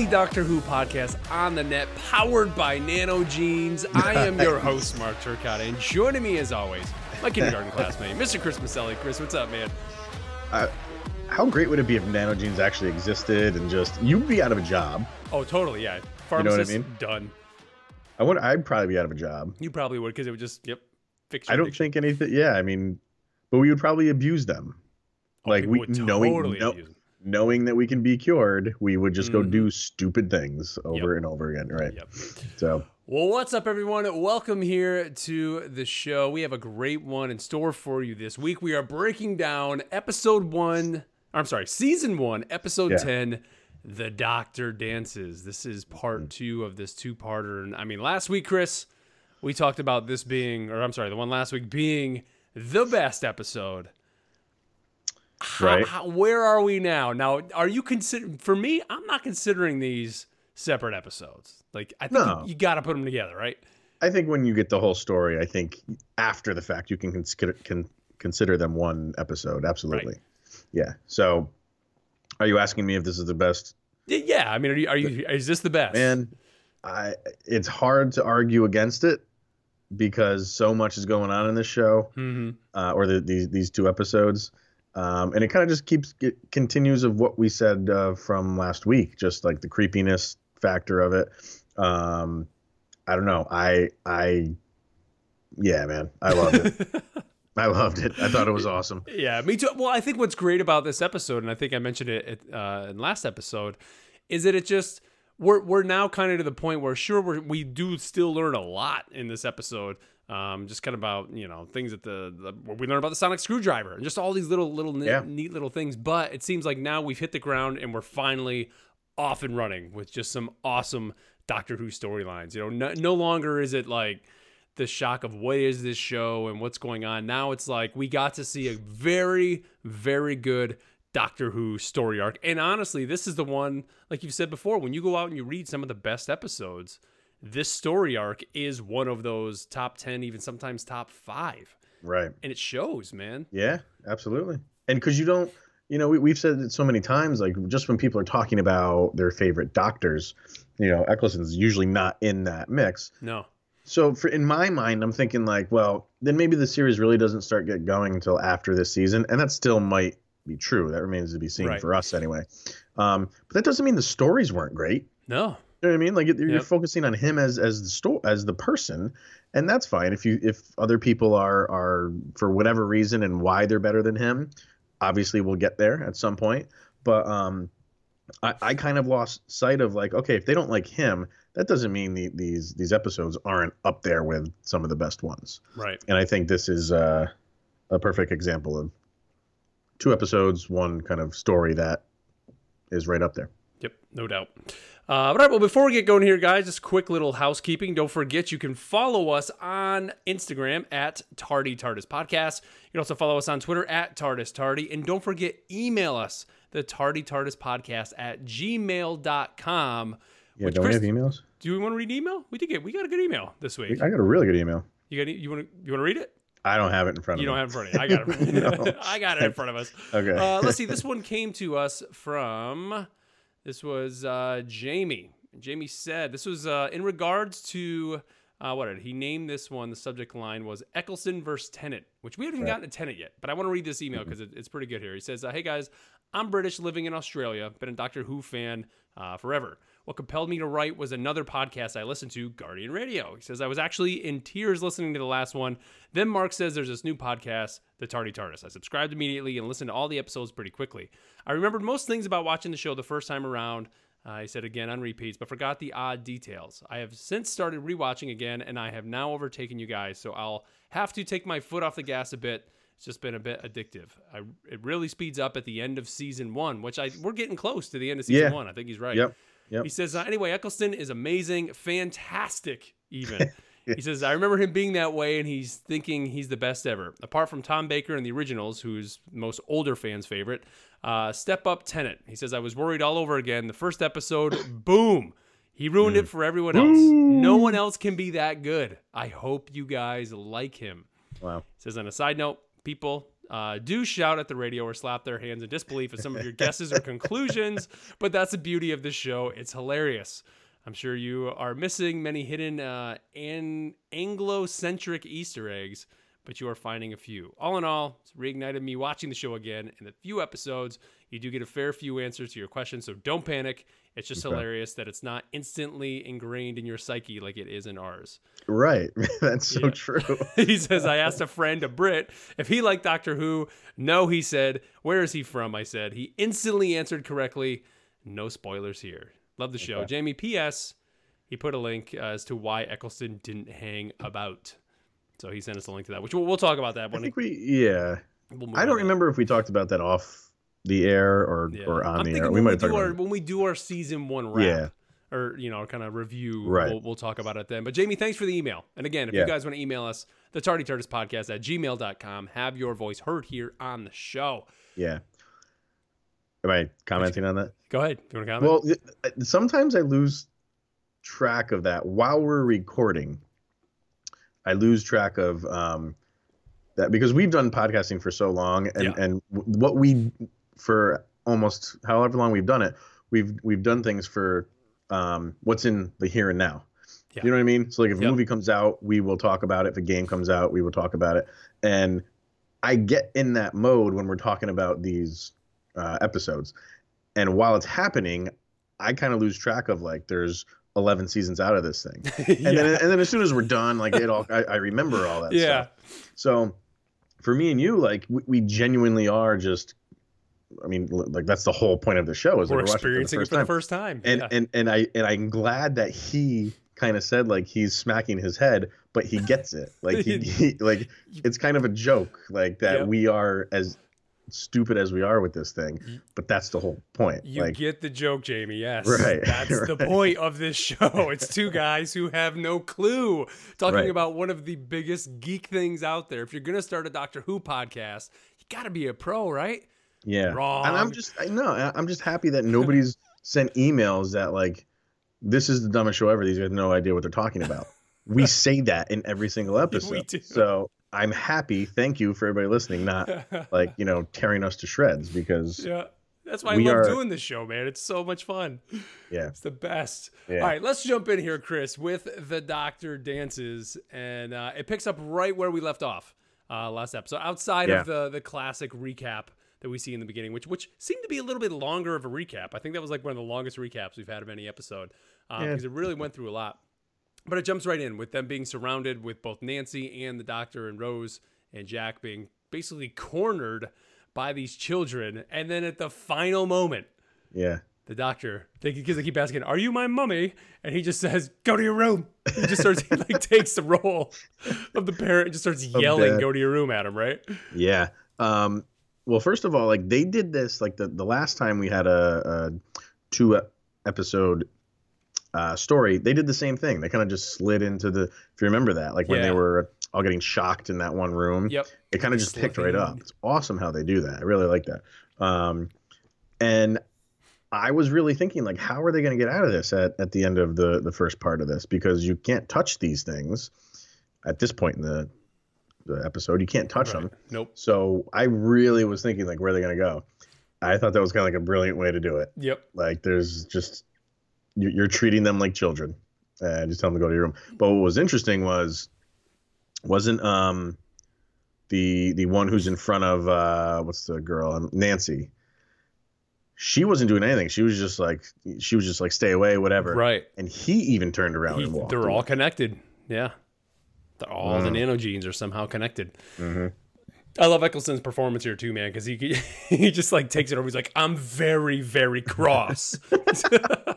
Only Doctor Who podcast on the net, powered by nanogenes. I am your host, Mark Turcotte, and joining me as always, my kindergarten classmate, Mr. Chris Maselli. Chris, what's up, man? Uh, how great would it be if nanogenes actually existed and just you'd be out of a job? Oh, totally, yeah. You know what I mean? done. I would. I'd probably be out of a job. You probably would because it would just, yep, fix your I don't addiction. think anything. Yeah, I mean, but we would probably abuse them. Oh, like we would knowing totally abuse. Knowing that we can be cured, we would just go do mm-hmm. stupid things over and over again, right? Yep. So Well, what's up, everyone? Welcome here to the show. We have a great one in store for you this week. We are breaking down episode one. I'm sorry, season one, episode Yeah. 10, The Doctor Dances. This is part mm. two of this two parter. And I mean, last week, Chris, we talked about this being, or I'm sorry, the one last week being the best episode. Right. how- where are we now? Now, are you considering, for me, I'm not considering these separate episodes. Like, I think No. you, you got to put them together, right? I think when you get the whole story, I think after the fact you can consider can consider them one episode. Absolutely. Yeah. So, are you asking me if this is the best Yeah, I mean, are you, are you? Is this the best? Man, I it's hard to argue against it because so much is going on in this show, hmm uh, or the, these these two episodes, um, and it kind of just keeps it continues of what we said uh, from last week, just like the creepiness factor of it. Um, I don't know. I I yeah, man, I loved it. I loved it. I thought it was awesome. yeah, me too. Well, I think what's great about this episode, and I think I mentioned it uh, in last episode, is that it just we're we're now kind of to the point where sure we're, we do still learn a lot in this episode. Um, just kind of about you know things that the, the we learn about the sonic screwdriver and just all these little little ne- Yeah. neat little things. But it seems like now we've hit the ground and we're finally off and running with just some awesome Doctor Who storylines. You know, no, no longer is it like the shock of what is this show and what's going on. Now it's like we got to see a very, very good Doctor Who story arc. And honestly, this is the one, like you've said before, when you go out and you read some of the best episodes, this story arc is one of those top 10, even sometimes top five. Right. And it shows, man. Yeah, absolutely. And because you don't, you know, we, we've said it so many times, like just when people are talking about their favorite doctors, you know, Eccleston's usually not in that mix. No. So for in my mind, I'm thinking like, well, then maybe the series really doesn't start get going until after this season, and that still might be true. That remains to be seen Right. for us anyway. Um, but that doesn't mean the stories weren't great. No. You know what I mean? Like you're, you're Yep. focusing on him as as the sto- as the person, and that's fine. If you if other people are are for whatever reason and why they're better than him, obviously we'll get there at some point. But um, I, I kind of lost sight of like, okay, if they don't like him, that doesn't mean the, these these episodes aren't up there with some of the best ones. Right. And I think this is uh, a perfect example of two episodes, one kind of story that is right up there. Yep, no doubt. Uh, all right, well, before we get going here, guys, just quick little housekeeping. Don't forget you can follow us on Instagram at Tardy Tardis Podcast. You can also follow us on Twitter at Tardis Tardy. And don't forget, email us, the Tardy Tardis Podcast at gmail.com. Yeah, Which don't Chris- we have emails? Do we want to read email? We did get we got a good email this week. I got a really good email. You got you want to you want to read it? I don't have it in front You of you. You don't me. have it in front of you. I got it. I got it in front of us. Okay. Uh, let's see. This one came to us from. This was uh, Jamie. Jamie said this was uh, in regards to uh, what did he name this one? The subject line was Eccleston versus Tennant, which we haven't Right. gotten a Tennant yet. But I want to read this email because it, it's pretty good here. He says, uh, "Hey guys, I'm British, living in Australia. Been a Doctor Who fan uh, forever. What compelled me to write was another podcast I listened to, Guardian Radio. He says, I was actually in tears listening to the last one. Then Mark says there's this new podcast, The Tardy TARDIS. I subscribed immediately and listened to all the episodes pretty quickly. I remembered most things about watching the show the first time around. Uh, he said again on repeats, but forgot the odd details. I have since started rewatching again, and I have now overtaken you guys, so I'll have to take my foot off the gas a bit. It's just been a bit addictive. I, it really speeds up at the end of season one, which I we're getting close to the end of season Yeah. one. I think he's right. Yep. Yep. He says, uh, anyway, Eccleston is amazing, fantastic, even. he says, I remember him being that way, and he's thinking he's the best ever. Apart from Tom Baker and the originals, who's most older fans' favorite, uh, step up Tennant. He says, I was worried all over again. The first episode, boom. He ruined it for everyone else. No one else can be that good. I hope you guys like him. Wow. Says on a side note, people, uh, do shout at the radio or slap their hands in disbelief at some of your guesses or conclusions, but that's the beauty of this show. It's hilarious. I'm sure you are missing many hidden uh, an- Anglo-centric Easter eggs, but you are finding a few. All in all, it's reignited me watching the show again. In a few episodes, you do get a fair few answers to your questions, so don't panic. It's just Okay. hilarious that it's not instantly ingrained in your psyche like it is in ours. Right. That's so Yeah. true. he says, I asked a friend, a Brit, if he liked Doctor Who. No, he said. Where is he from? I said. He instantly answered correctly. No spoilers here. Love the show. Okay. Jamie, P.S. He put a link uh, as to why Eccleston didn't hang about. So he sent us a link to that, which we'll, we'll talk about that I when think we, yeah. we'll I don't remember if we talked about that off the air or, Yeah. or on I'm the air. We might we, our, about it. when we do our season one wrap. Yeah. Or, you know, kind of review, Right. we'll, we'll talk about it then. But Jamie, thanks for the email. And again, if you guys want to email us, the Tardy Tardis Podcast at gmail.com, have your voice heard here on the show. Yeah. Am I commenting on that? Go ahead. Do you want to comment? Well, uh, sometimes I lose track of that while we're recording. I lose track of um, that because we've done podcasting for so long, and Yeah. and what we for almost however long we've done it, we've we've done things for um, what's in the here and now. Yeah. You know what I mean? So like if a Yep. movie comes out, we will talk about it. If a game comes out, we will talk about it. And I get in that mode when we're talking about these uh, episodes. And while it's happening, I kind of lose track of like there's 11 seasons out of this thing. And then and then as soon as we're done, like it all I, I remember all that yeah. stuff. So for me and you, like we, we genuinely are just I mean, like that's the whole point of the show is We're watching experiencing it for the first time. and yeah. and and I and I'm glad that he kind of said like he's smacking his head, but he gets it. Like he, he like it's kind of a joke, like that Yep. we are as stupid as we are with this thing, but that's the whole point. You like get the joke, Jamie. Yes. Right, That's the point of this show. It's two guys who have no clue talking Right. about one of the biggest geek things out there. If you're going to start a Doctor Who podcast, you got to be a pro, right? yeah, Wrong. and I'm just I know I'm just happy that nobody's sent emails that like this is the dumbest show ever. These guys have no idea what they're talking about. We say that in every single episode. do. So I'm happy. Thank you for everybody listening. Not like you know tearing us to shreds because yeah. That's why I love are- doing this show, man. It's so much fun. yeah It's the best. Yeah. All right, let's jump in here, Chris, with the Doctor dances, and uh, it picks up right where we left off uh, last episode. Outside Yeah. of the the classic recap that we see in the beginning, which which seemed to be a little bit longer of a recap. I think that was like one of the longest recaps we've had of any episode uh, Yeah. because it really went through a lot. But it jumps right in with them being surrounded with both Nancy and the Doctor and Rose and Jack being basically cornered by these children, and then at the final moment yeah. the doctor because they keep asking are you my mummy? And he just says go to your room. He just starts he like takes the role of the parent and just starts yelling go to your room at him right? Yeah. Um, well, first of all, like they did this like the, the last time we had a, a two episode uh, story, they did the same thing. They kind of just slid into the. If you remember that, like when Yeah. they were all getting shocked in that one room, yep it kind of just picked right up. It's awesome how they do that. I really like that. Um, and I was really thinking like, how are they going to get out of this at, at the end of the the first part of this? Because you can't touch these things at this point in the the episode. You can't touch Right. them. nope So I really was thinking like, where are they going to go? I thought that was kind of like a brilliant way to do it. yep Like, there's just you're treating them like children, and just tell them to go to your room. But what was interesting was wasn't um the the one who's in front of uh what's the girl um, Nancy. She wasn't doing anything. She was just like she was just like stay away, whatever. right And he even turned around He- and walked. they're all connected yeah They're- all the Mm. nanogenes are somehow connected hmm I love Eccleston's performance here too, man, because he he just like takes it over. He's like, "I'm very, very cross,"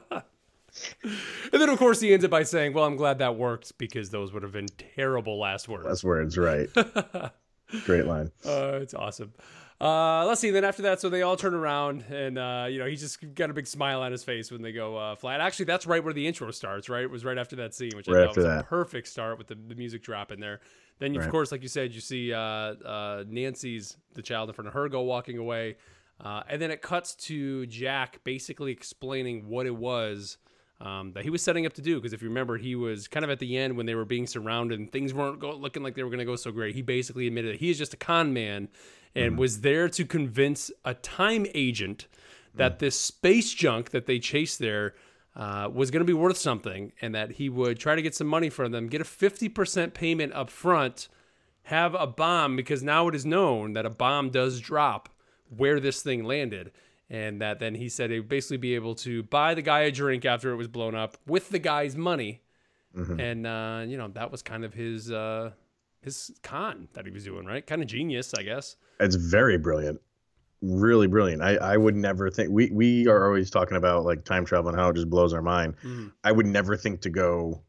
and then of course he ends it by saying, "Well, I'm glad that worked because those would have been terrible last words." That's words, right? Great line. Uh, it's awesome. Uh, let's see. Then after that, so they all turn around, and uh, you know he's just got a big smile on his face when they go uh, flat. Actually, that's right where the intro starts. Right, it was right after that scene, which I thought was a perfect start with the, the music drop in there. Then, you, of course, like you said, you see uh, uh, Nancy's the child in front of her go walking away, uh, and then it cuts to Jack basically explaining what it was um, that he was setting up to do. Because if you remember, he was kind of at the end when they were being surrounded and things weren't go- looking like they were going to go so great. He basically admitted that he is just a con man and was there to convince a time agent that this space junk that they chased there uh, was going to be worth something and that he would try to get some money from them, get a 50% payment up front, have a bomb because now it is known that a bomb does drop where this thing landed. And that then he said he'd basically be able to buy the guy a drink after it was blown up with the guy's money. And, uh, you know, that was kind of his. Uh, his con that he was doing, right? Kind of genius, I guess. It's very brilliant. Really brilliant. I, I would never think we, we are always talking about like time travel and how it just blows our mind. I would never think to go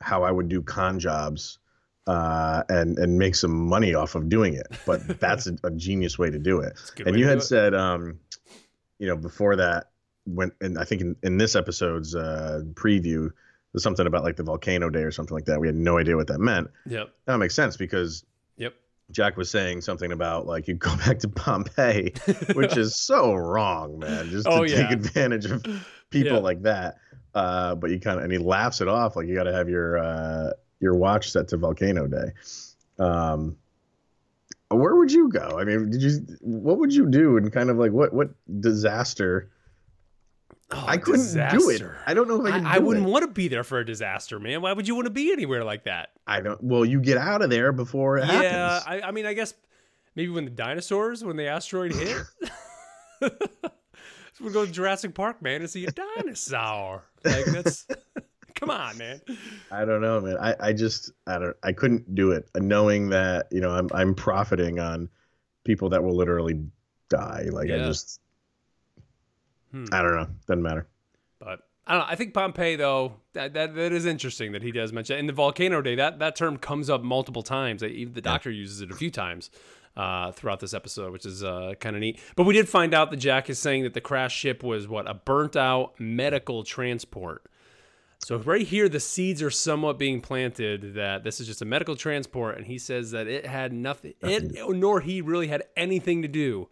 how I would do con jobs uh, and and make some money off of doing it. But that's a, a genius way to do it. And you had said, um, you know, before that, when and I think in, in this episode's uh, preview, there's something about like the volcano day or something like that. We had no idea what that meant. Yep. That makes sense because Yep. Jack was saying something about like you go back to Pompeii, which is so wrong, man. Just to Oh, take advantage of people Yeah. like that. Uh, but you kind of and he laughs it off like you got to have your uh, your watch set to Volcano Day. Um, where would you go? I mean, did you what would you do and kind of like what what disaster? Oh, I couldn't do it. I don't know if I can. I, I wouldn't it. want to be there for a disaster, man. Why would you want to be anywhere like that? I don't. Well, you get out of there before it Yeah, happens. I, I mean, I guess maybe when the dinosaurs, when the asteroid hit. so we go to Jurassic Park, man, and see a dinosaur. Like that's, come on, man. I don't know, man. I, I just I don't I couldn't do it, Uh, knowing that you know I'm I'm profiting on people that will literally die. Like I just Hmm. I don't know. Doesn't matter. But I don't know. I think Pompeii, though, that, that that is interesting that he does mention. In the volcano day, that that term comes up multiple times. Even the doctor uses it a few times uh, throughout this episode, which is uh, kind of neat. But we did find out that Jack is saying that the crash ship was what a burnt out medical transport. So right here, the seeds are somewhat being planted that this is just a medical transport, and he says that it had nothing, it nor he really had anything to do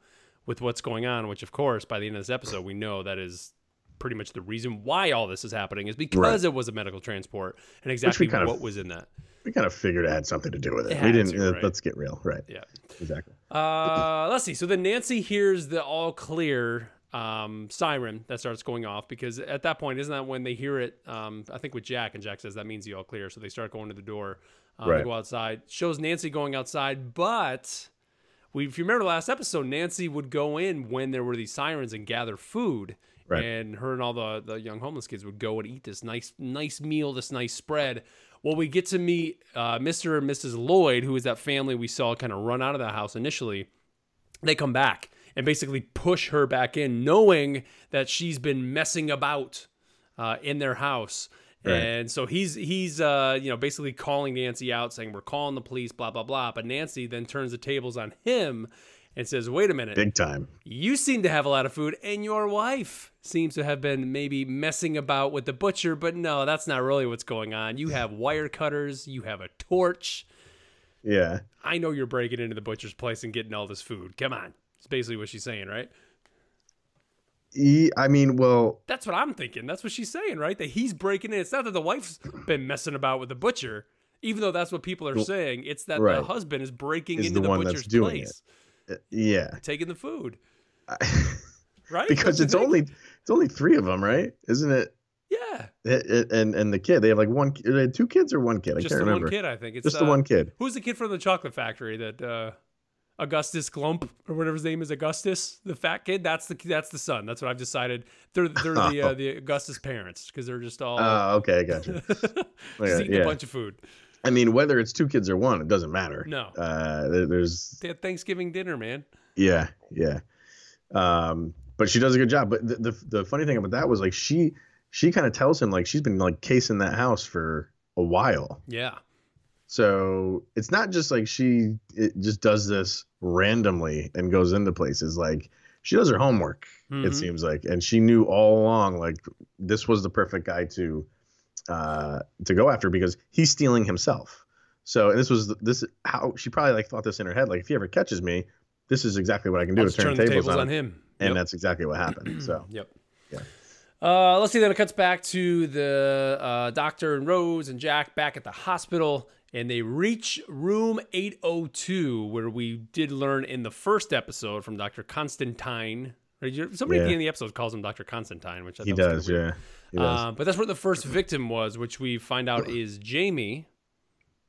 with what's going on. Which, of course, by the end of this episode, we know that is pretty much the reason why all this is happening is because Right. it was a medical transport and exactly kind of- what was in that. We kind of figured it had something to do with it. It we didn't. to, uh, right. Let's get real, right? Yeah. Exactly. Uh, let's see. So then Nancy hears the all clear um, siren that starts going off because at that point, isn't that when they hear it? Um, I think with Jack, and Jack says that means the all clear. So they start going to the door. Um, Right. go outside. Shows Nancy going outside, but we, if you remember last episode, Nancy would go in when there were these sirens and gather food. Right. And her and all the, the young homeless kids would go and eat this nice nice meal, this nice spread. Well, we get to meet uh, Mr. and Mrs. Lloyd, who is that family we saw kind of run out of the house initially they come back and basically push her back in, knowing that she's been messing about uh, in their house. Right. And so he's he's uh, you know basically calling Nancy out, saying we're calling the police, blah blah blah. But Nancy then turns the tables on him and says, "Wait a minute, Big time. you seem to have a lot of food, and your wife seems to have been maybe messing about with the butcher. But no, that's not really what's going on. You have wire cutters, you have a torch." Yeah. I know you're breaking into the butcher's place and getting all this food. Come on. It's basically what she's saying, right? I mean, well, That's what I'm thinking. That's what she's saying, right? That he's breaking in. It's not that the wife's been messing about with the butcher, even though that's what people are saying. It's that the husband is breaking Is into the the, butcher's doing place, yeah. taking the food, right? because it's only it's only three of them, right? Isn't it? yeah, It- it- And and the kid, they have like one. They had two kids or one kid. I just can't the remember. one kid. I think it's Just the uh, one kid. Who's the kid from the chocolate factory that uh, Augustus Glump or whatever his name is? Augustus, the fat kid. That's the that's the son. That's what I've decided. They're they're the uh, the Augustus parents because they're just all Oh, okay, I got you. just Okay, eating yeah. a bunch of food. I mean, whether it's two kids or one, it doesn't matter. No. Uh, there, there's They had Thanksgiving dinner, man. yeah, yeah. Um, but she does a good job. But the, the the funny thing about that was like she she kind of tells him like she's been like casing that house for a while. Yeah. So it's not just like she it just does this randomly and goes into places. Like she does her homework. Mhm. It seems like, and she knew all along like this was the perfect guy to uh to go after because he's stealing himself. So and this was this how she probably like thought this in her head. Like if he ever catches me, this is exactly what I can do. I'll is just turn the tables on, him. and Yep. that's exactly what happened. So Yep. Yeah. Uh, let's see. Then it cuts back to the uh, doctor and Rose and Jack back at the hospital, and they reach room 802, where we did learn in the first episode from Dr. Constantine. Somebody at the Yeah. end of the episode calls him Dr. Constantine, which I He does, yeah. He does. Um, but that's where the first victim was, which we find out is Jamie,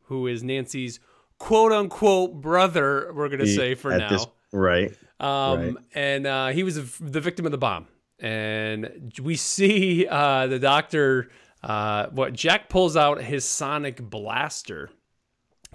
who is Nancy's quote unquote brother. We're gonna He- say for now. this- right. Um, Right. and uh, he was the the victim of the bomb. And we see uh, the doctor. Uh, what Jack pulls out his sonic blaster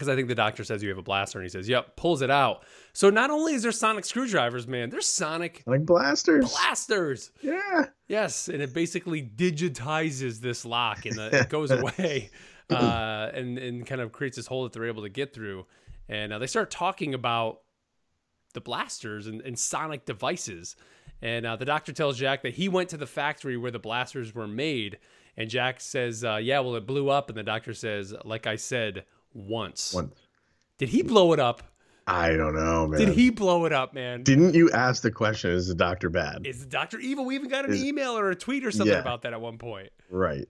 because I think the doctor says you have a blaster, and he says, "Yep." Pulls it out. So not only is there sonic screwdrivers, man, there's sonic Like blasters. blasters. Yeah. Yes, and it basically digitizes this lock, and the, it goes away, uh, and and kind of creates this hole that they're able to get through. And uh, they start talking about the blasters and, and sonic devices. And uh, the doctor tells Jack that he went to the factory where the blasters were made. And Jack says, uh, "Yeah, well, it blew up." And the doctor says, "Like I said, once." Once. Did he blow it up? I don't know, man. Did he blow it up, man? Didn't you ask the question? Is the doctor bad? Is the doctor evil? We even got an Is- email or a tweet or something Yeah. about that at one point. Right.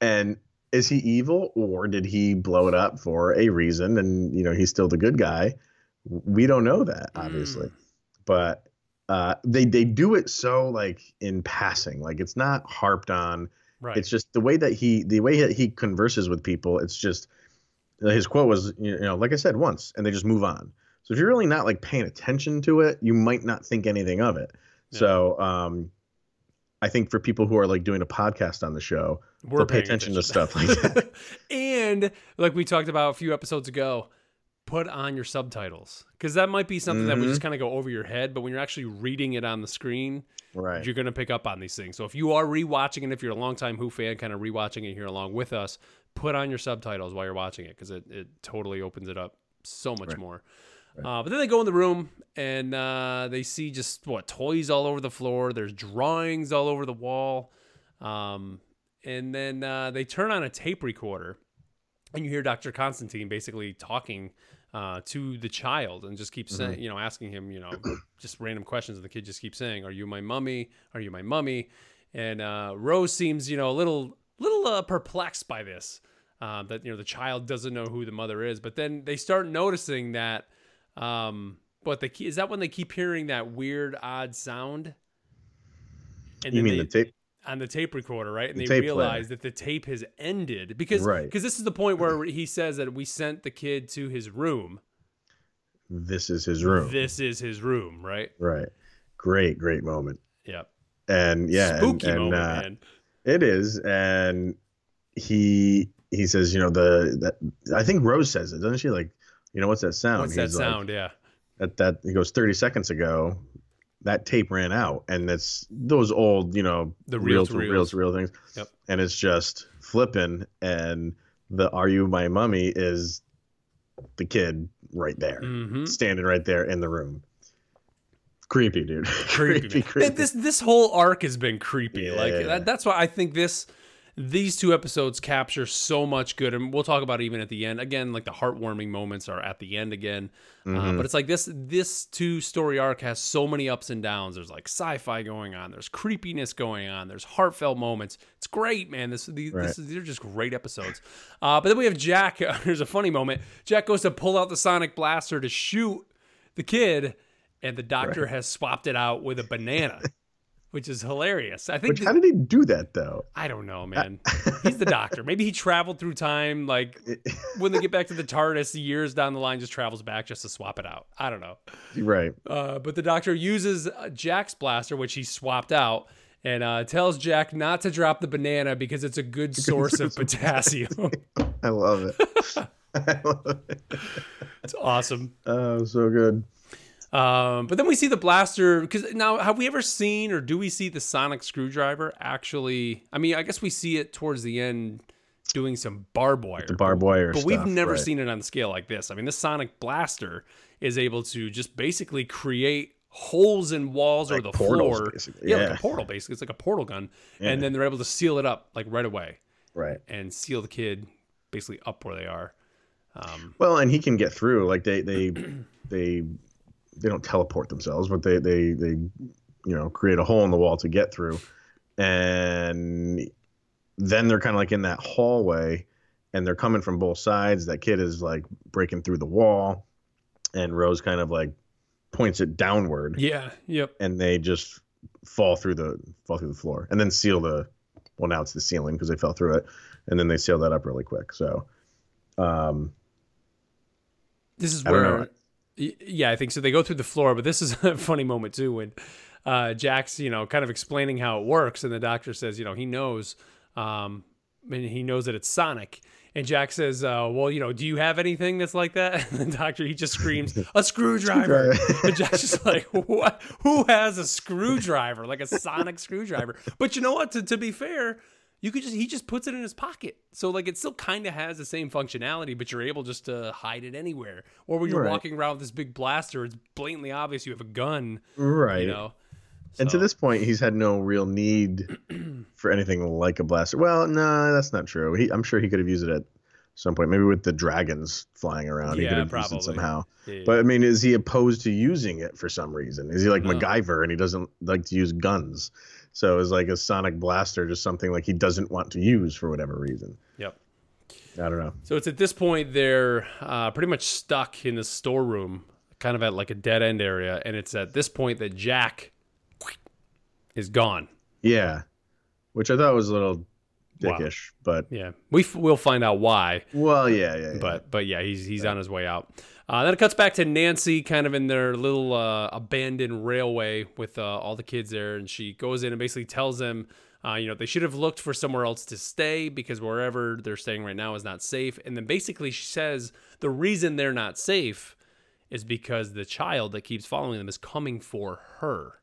And is he evil or did he blow it up for a reason and you know he's still the good guy? We don't know that obviously. Mm. But uh they they do it so like in passing. Like it's not harped on. Right. It's just the way that he the way that he converses with people, it's just his quote was you know like I said once and they just move on. So if you're really not like paying attention to it, you might not think anything of it. Yeah. So um I think for people who are like doing a podcast on the show, We're they'll pay paying attention to stuff like that. and like we talked about a few episodes ago, put on your subtitles because that might be something that would just kind of go over your head. But when you're actually reading it on the screen, right. you're going to pick up on these things. So if you are rewatching it, if you're a longtime Who fan, kind of rewatching it here along with us, put on your subtitles while you're watching it because it, it totally opens it up so much Right. more. Uh, but then they go in the room and uh, they see just what toys all over the floor. There's drawings all over the wall, um, and then uh, they turn on a tape recorder, and you hear Dr. Constantine basically talking uh, to the child and just keeps saying, you know, asking him, you know, just random questions, and the kid just keeps saying, "Are you my mummy? Are you my mummy?" And uh, Rose seems, you know, a little little uh, perplexed by this. Uh, that you know the child doesn't know who the mother is, but then they start noticing that. Um, but the key is that when they keep hearing that weird, odd sound. And you mean they, the tape? On the tape recorder, right? And The they realize that the tape has ended because Right. because this is the point where he says that we sent the kid to his room. This is his room. This is his room, right? right. Great, great moment. Yep. And yeah, Spooky and, moment, uh, man. It is, and he he says, you know, the that I think Rose says it, doesn't she? Like, you know, what's that sound? What's that like, sound? yeah. that that he goes 30 seconds ago that tape ran out and it's those old you know The reel reel-to reel reels. to reel things Yep. and it's just flipping and the are you my mummy is the kid right there hmm standing right there in the room creepy dude creepy, creepy. This this whole arc has been creepy. Like that, that's why I think this these two episodes capture so much good, and we'll talk about it even at the end. Again, like the heartwarming moments are at the end again, uh, Mhm. but it's like this this two story arc has so many ups and downs. There's like sci-fi going on, there's creepiness going on, there's heartfelt moments. It's great, man. This these, Right. this is, these are just great episodes. Uh, but then we have Jack. There's a funny moment. Jack goes to pull out the sonic blaster to shoot the kid, and the doctor has swapped it out with a banana, which is hilarious. I think. Which, how did he do that though I don't know, man. He's the doctor. Maybe he traveled through time. Like when they get back to the TARDIS, years down the line, just travels back just to swap it out. I don't know. right Uh, but the doctor uses uh, Jack's blaster, which he swapped out, and uh, tells Jack not to drop the banana because it's a good source of potassium. i love it I love it. it's awesome. oh so good Um, but then we see the blaster because now have we ever seen or do we see the sonic screwdriver actually? I mean, I guess we see it towards the end doing some barbed wire. the barbed wire but we've never right. seen it on the scale like this. I mean, this sonic blaster is able to just basically create holes in walls or the portals, floor. basically. Yeah, Yeah. like a portal basically. It's like a portal gun. Yeah. And then they're able to seal it up like right away right and seal the kid basically up where they are. Um, Well, and he can get through. Like they they they they don't teleport themselves, but they they they you know create a hole in the wall to get through. and then they're kind of like in that hallway and they're coming from both sides that kid is like breaking through the wall and rose kind of like points it downward Yeah. Yep. and they just fall through the fall through the floor and then seal the well now it's the ceiling because they fell through it and then they seal that up really quick so um This is where, yeah, I think so. They go through the floor, but this is a funny moment too when uh, Jack's, you know, kind of explaining how it works, and the doctor says, you know, he knows, um, and he knows that it's Sonic. And Jack says, uh, "Well, you know, do you have anything that's like that?" And the doctor he just screams, "A screwdriver!" and Jack's just like, "What? Who has a screwdriver? Like a sonic screwdriver?" But you know what? To, to be fair, you could just he just puts it in his pocket, so like it still kind of has the same functionality, but you're able just to hide it anywhere. Or when you're Right. walking around with this big blaster, it's blatantly obvious you have a gun. right You know. and to this point he's had no real need for anything like a blaster well no that's not true he, i'm sure he could have used it at some point maybe with the dragons flying around he Yeah, could have probably. used it somehow yeah. But I mean, is he opposed to using it for some reason? Is he like No. MacGyver and he doesn't like to use guns? So is like a sonic blaster just something like he doesn't want to use for whatever reason? Yep. I don't know. So it's at this point they're uh, pretty much stuck in the storeroom, kind of at like a dead end area, and it's at this point that Jack is gone. Yeah, which I thought was a little Wow. but Yeah, we f- we'll find out why, well, yeah, yeah, yeah. but but yeah, he's he's on his way out. Uh, then it cuts back to Nancy, kind of in their little uh, abandoned railway with uh, all the kids there, and she goes in and basically tells them, uh, you know, they should have looked for somewhere else to stay because wherever they're staying right now is not safe. And then basically she says the reason they're not safe is because the child that keeps following them is coming for her,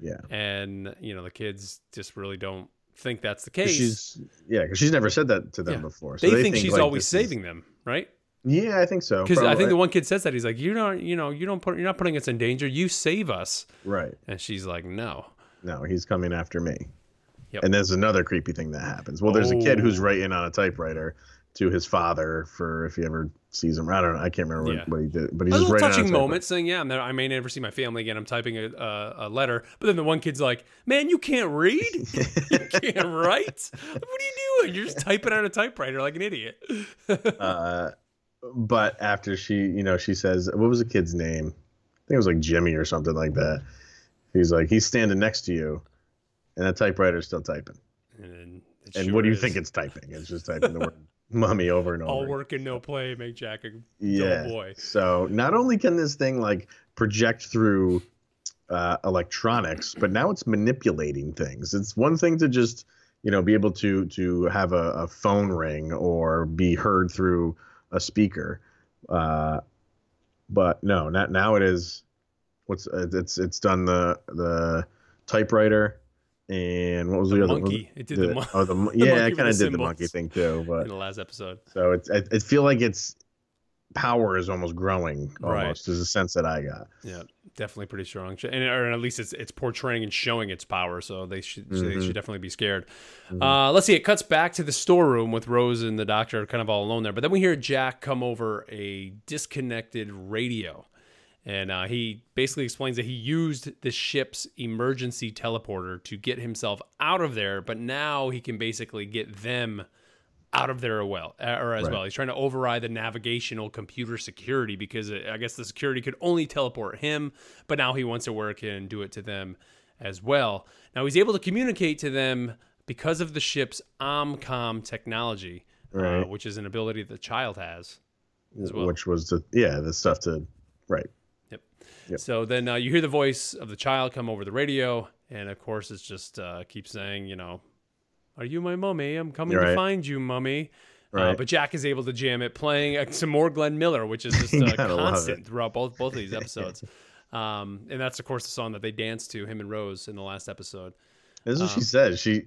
yeah. and you know the kids just really don't think that's the case. She's yeah, because she's never said that to them Yeah. before. So they, think, she's like, always this is- saving them, right? Yeah, I think so. Because I think the one kid says that he's like, "You don't, you know, you don't put, you're not putting us in danger. You save us." right. And she's like, "No." No, he's coming after me. Yep. And there's another creepy thing that happens. Well, there's a kid who's Oh. writing on a typewriter to his father for if he ever sees him. I don't know. I can't remember Yeah. what, what he did, but A he's just little a touching moment, saying, "Yeah, I'm never, I may never see my family again. I'm typing a, a, a letter." But then the one kid's like, "Man, you can't read. you can't write. What are you doing? You're just typing on a typewriter like an idiot." Uh, but after she, you know, she says, what was the kid's name? I think it was like Jimmy or something like that. He's like, he's standing next to you, and that typewriter's still typing. and And sure what do you is. think it's typing? It's just typing the word "mummy" over and over. All work and no play make Jack a yeah. dull boy. So not only can this thing like project through uh, electronics, but now it's manipulating things. It's one thing to just you know be able to to have a, a phone ring or be heard through a speaker, uh, but no, not now it is. What's uh, it's it's done the the typefiter and what was the, The other monkey. It did the, the mon- oh the, the yeah monkey I kind of did the monkey thing too but in the last episode. so it's I, I feel like it's power is almost growing Right. almost is a sense that I got. Yeah, definitely pretty strong, and or at least it's it's portraying and showing its power. So they should so they should definitely be scared. Uh, let's see. It cuts back to the storeroom with Rose and the doctor kind of all alone there. But then we hear Jack come over a disconnected radio, and uh, he basically explains that he used the ship's emergency teleporter to get himself out of there. But now he can basically get them out of there as well, uh, or as Right. well. He's trying to override the navigational computer security because uh, I guess the security could only teleport him, but now he wants to work and do it to them as well. Now he's able to communicate to them because of the ship's Omcom technology, uh, which is an ability that the child has. As well. Which was the yeah the stuff to right. Yep. So then uh, you hear the voice of the child come over the radio, and of course it's just uh, keeps saying, you know, "Are you my mummy? I'm coming to find you, mummy." Uh, but Jack is able to jam it, playing uh, some more Glenn Miller, which is just uh, constant throughout both both of these episodes. um, and that's of course the song that they danced to, him and Rose, in the last episode. This is what she Um, says. She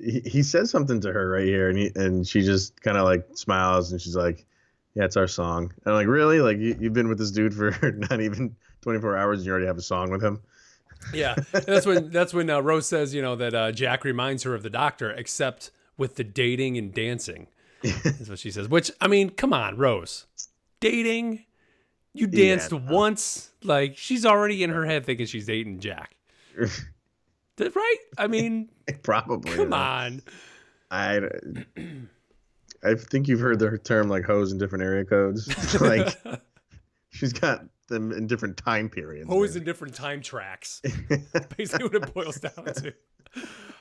he, he says something to her right here, and he and she just kind of like smiles, and she's like, "Yeah, it's our song." And I'm like, "Really? Like you, you've been with this dude for not even 24 hours, and you already have a song with him?" Yeah, and that's when that's when uh, Rose says, you know, that uh, Jack reminds her of the Doctor, except with the dating and dancing. is what she says. Which I mean, come on, Rose, dating. You Yeah, danced no. once, like she's already in her head thinking she's dating Jack. Right? I mean, Probably. come on. I I think you've heard the term like hose in different area codes. like she's got them in different time periods. Hose in different time tracks. Basically, what it boils down to.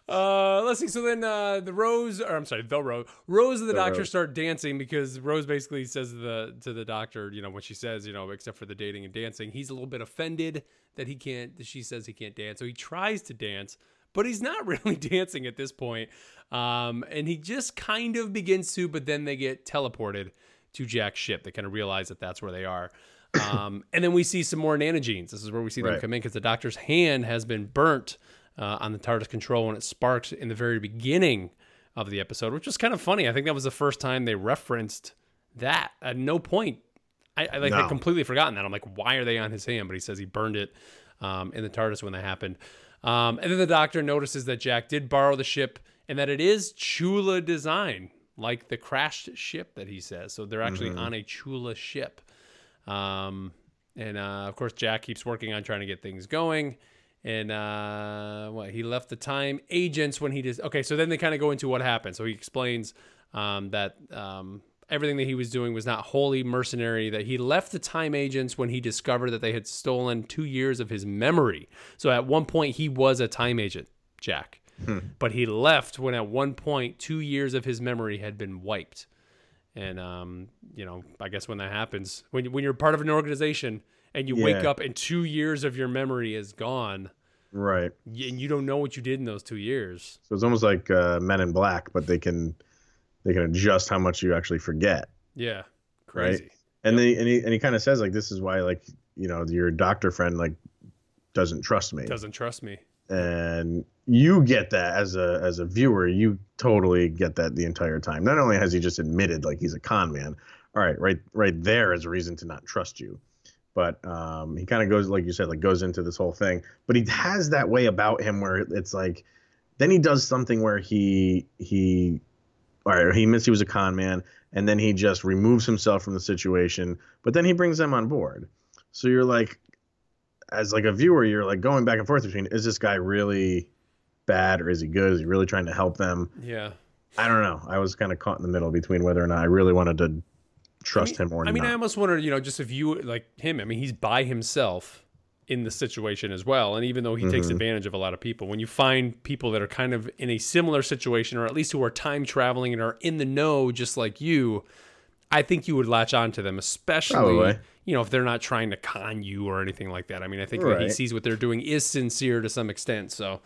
Uh, let's see. So then, uh, the Rose, or I'm sorry, the Rose, Rose and the, The doctor Rose. start dancing because Rose basically says to the to the doctor, you know, when she says, you know, except for the dating and dancing, he's a little bit offended that he can't. That she says he can't dance, so he tries to dance, but he's not really dancing at this point. Um, and he just kind of begins to, but then they get teleported to Jack's ship. They kind of realize that that's where they are. Um, and then we see some more nanogenes. This is where we see them Right. come in because the doctor's hand has been burnt uh, on the TARDIS control when it sparked in the very beginning of the episode, which was kind of funny. I think that was the first time they referenced that. At no point, I, I like No. completely forgotten that. I'm like, why are they on his hand? But he says he burned it um, in the TARDIS when that happened. Um, and then the doctor notices that Jack did borrow the ship and that it is Chula design, like the crashed ship that he says. So they're actually on a Chula ship. Um, and uh, of course, Jack keeps working on trying to get things going. And uh, what he left the time agents when he does. Okay, so then they kind of go into what happened. So he explains um, that um, everything that he was doing was not wholly mercenary. That he left the time agents when he discovered that they had stolen two years of his memory. So at one point he was a time agent, Jack, but he left when at one point two years of his memory had been wiped. And um, you know, I guess when that happens, when when you're part of an organization and you wake up and two years of your memory is gone, Right. and you don't know what you did in those two years. So it's almost like uh, Men in Black, but they can they can adjust how much you actually forget. Yeah, crazy. And they and he and he kind of says like this is why like you know your doctor friend like doesn't trust me. Doesn't trust me. and you get that as a as a viewer you totally get that the entire time. Not only has he just admitted like he's a con man all right right right there is a reason to not trust you. But um he kind of goes like you said like goes into this whole thing. But he has that way about him where it's like then he does something where he he all right he admits he was a con man and then he just removes himself from the situation but then he brings them on board. So you're like as like a viewer, you're like going back and forth between is this guy really bad or is he good? Is he really trying to help them? Yeah. I don't know. I was kind of caught in the middle between whether or not I really wanted to trust him or not. I mean. I almost wonder, you know, just if you like him. I mean, he's by himself in the situation as well, and even though he takes Mhm. advantage of a lot of people, when you find people that are kind of in a similar situation, or at least who are time traveling and are in the know, just like you, I think you would latch on to them, especially Probably. you know if they're not trying to con you or anything like that. I mean, I think that he sees what they're doing is sincere to some extent, so.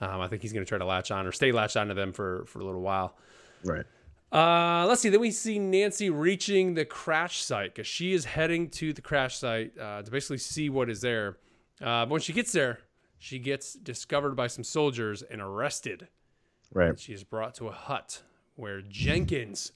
Um, I think he's going to try to latch on or stay latched onto them for, for a little while. right. Uh, let's see. Then we see Nancy reaching the crash site because she is heading to the crash site uh, to basically see what is there. Uh, but when she gets there, she gets discovered by some soldiers and arrested. Right. She is brought to a hut where Jenkins,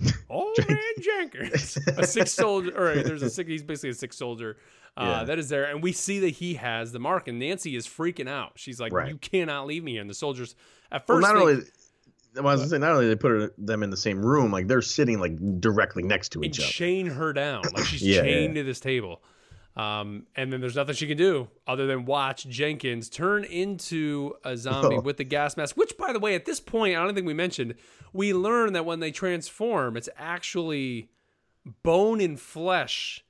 old man Jenkins, a six soldier, or there's a six. He's basically a six soldier. Uh, Yeah. That is there, and we see that he has the mark. And Nancy is freaking out. She's like, Right. "You cannot leave me here." And the soldiers, at Well, first, not think- only well, I was gonna say not only they put her- them in the same room, like they're sitting like directly next to each other. chain her down. Like she's Yeah, chained yeah. to this table. Um, and then there's nothing she can do other than watch Jenkins turn into a zombie Oh. with the gas mask. Which, by the way, at this point, I don't think we mentioned, we learn that when they transform, it's actually bone and flesh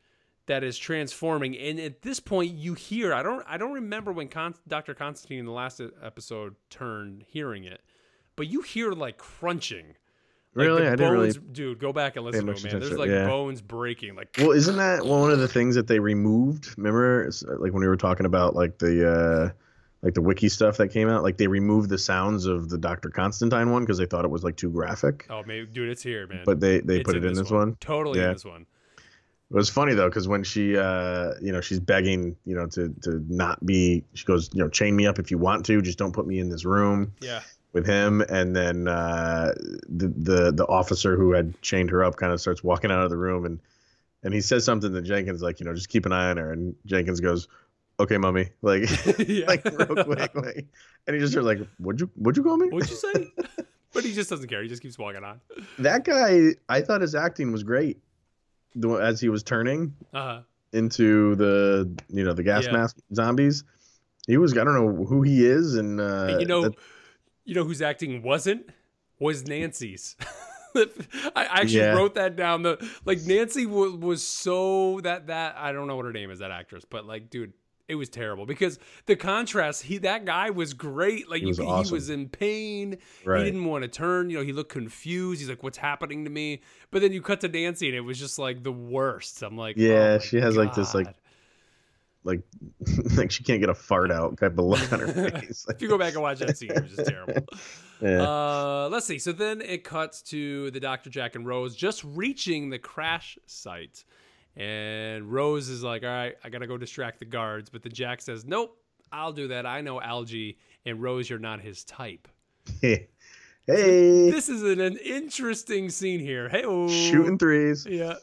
that is transforming. And at this point, you hear I don't I don't remember when Con- Dr. Constantine in the last episode turned hearing it, but you hear like crunching. Like Really? the I didn't really dude. Go back and listen to it, man. There's like yeah. bones breaking. Like, Well, isn't that one of the things that they removed? Remember, It's, uh, like when we were talking about like the uh like the wiki stuff that came out, like they removed the sounds of the Dr. Constantine one because they thought it was like too graphic. oh, maybe, dude, it's here, man. But they they It's put it in this one. Totally in Yeah. this one. It was funny though because when she, uh, you know, she's begging, you know, to to not be. She goes, you know, chain me up if you want to, just don't put me in this room Yeah. With him. And then uh, the the the officer who had chained her up kind of starts walking out of the room, and and he says something to Jenkins like, you know, just keep an eye on her. And Jenkins goes, okay, mummy, like like real quick, like, and he just starts like, what'd you what'd you call me? What'd you say? but he just doesn't care. He just keeps walking on. That guy, I thought his acting was great. As he was turning, Uh huh. into the you know the gas Yeah. mask zombies He was. I don't know who he is, and uh, you know, that- you know whose acting wasn't was Nancy's. I actually Yeah. wrote that down. The like Nancy was, was so that that I don't know what her name is that actress, but like, dude, it was terrible because the contrast. He that guy was great. Like He was you, awesome. he was in pain. Right. He didn't want to turn. You know, he looked confused. He's like, "What's happening to me?" But then you cut to Nancy, and it was just like the worst. I'm like, Yeah, oh she has, like, this, like, God. Like like she can't get a fart out type of look on her face. if you go back and watch that scene, it was just terrible. Yeah. Uh, let's see. So then it cuts to the Dr. Jack and Rose just reaching the crash site. And Rose is like, all right, I got to go distract the guards. But the Jack says, nope, I'll do that. I know Algie. And Rose, you're not his type. hey, This is an, an interesting scene here. Hey, shooting threes. Yeah.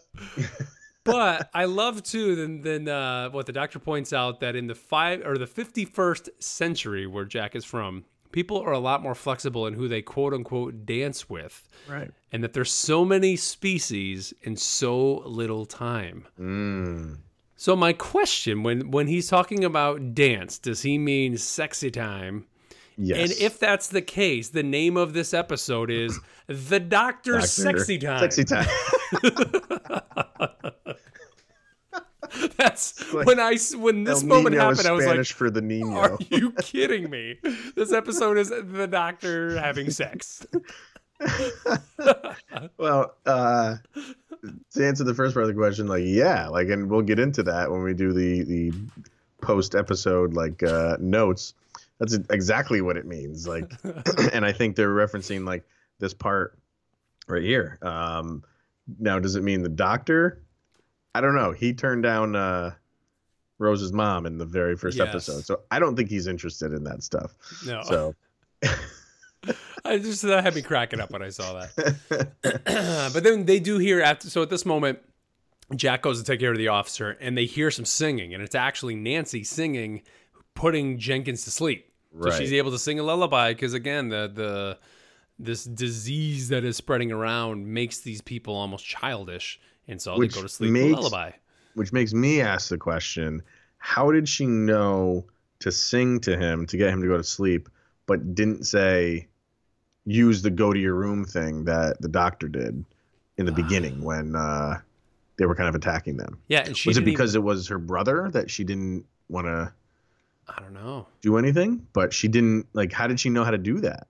But I love too. Then, then uh, what the doctor points out that in the five or the fifty-first century, where Jack is from, people are a lot more flexible in who they quote unquote dance with, Right. and that there's so many species in so little time. Mm. So my question, when when he's talking about dance, does he mean sexy time? Yes. And if that's the case, the name of this episode is The Doctor's Doctor, Sexy Time. Sexy time. That's like I when this El moment Nino happened, I was like, for the Nino. "Are you kidding me?" This episode is the doctor having sex. Well, uh, to answer the first part of the question, like, yeah, like, and we'll get into that when we do the the post episode like uh, notes. That's exactly what it means. Like, and I think they're referencing like this part right here. Um, now, does it mean the doctor? I don't know. He turned down uh, Rose's mom in the very first Yes. episode, so I don't think he's interested in that stuff. No, So, I just that had me cracking up when I saw that. but then they do hear after. So at this moment, Jack goes to take care of the officer, and they hear some singing, and it's actually Nancy singing, putting Jenkins to sleep. So she's able to sing a lullaby because again, the the this disease that is spreading around makes these people almost childish, and so Which they go to sleep makes- with a lullaby. which makes me ask the question how did she know to sing to him to get him to go to sleep but didn't say use the go to your room thing that the doctor did in the beginning when uh, they were kind of attacking them Yeah, and she was it didn't even- because it was her brother that she didn't want to I don't know. do anything but she didn't like how did she know how to do that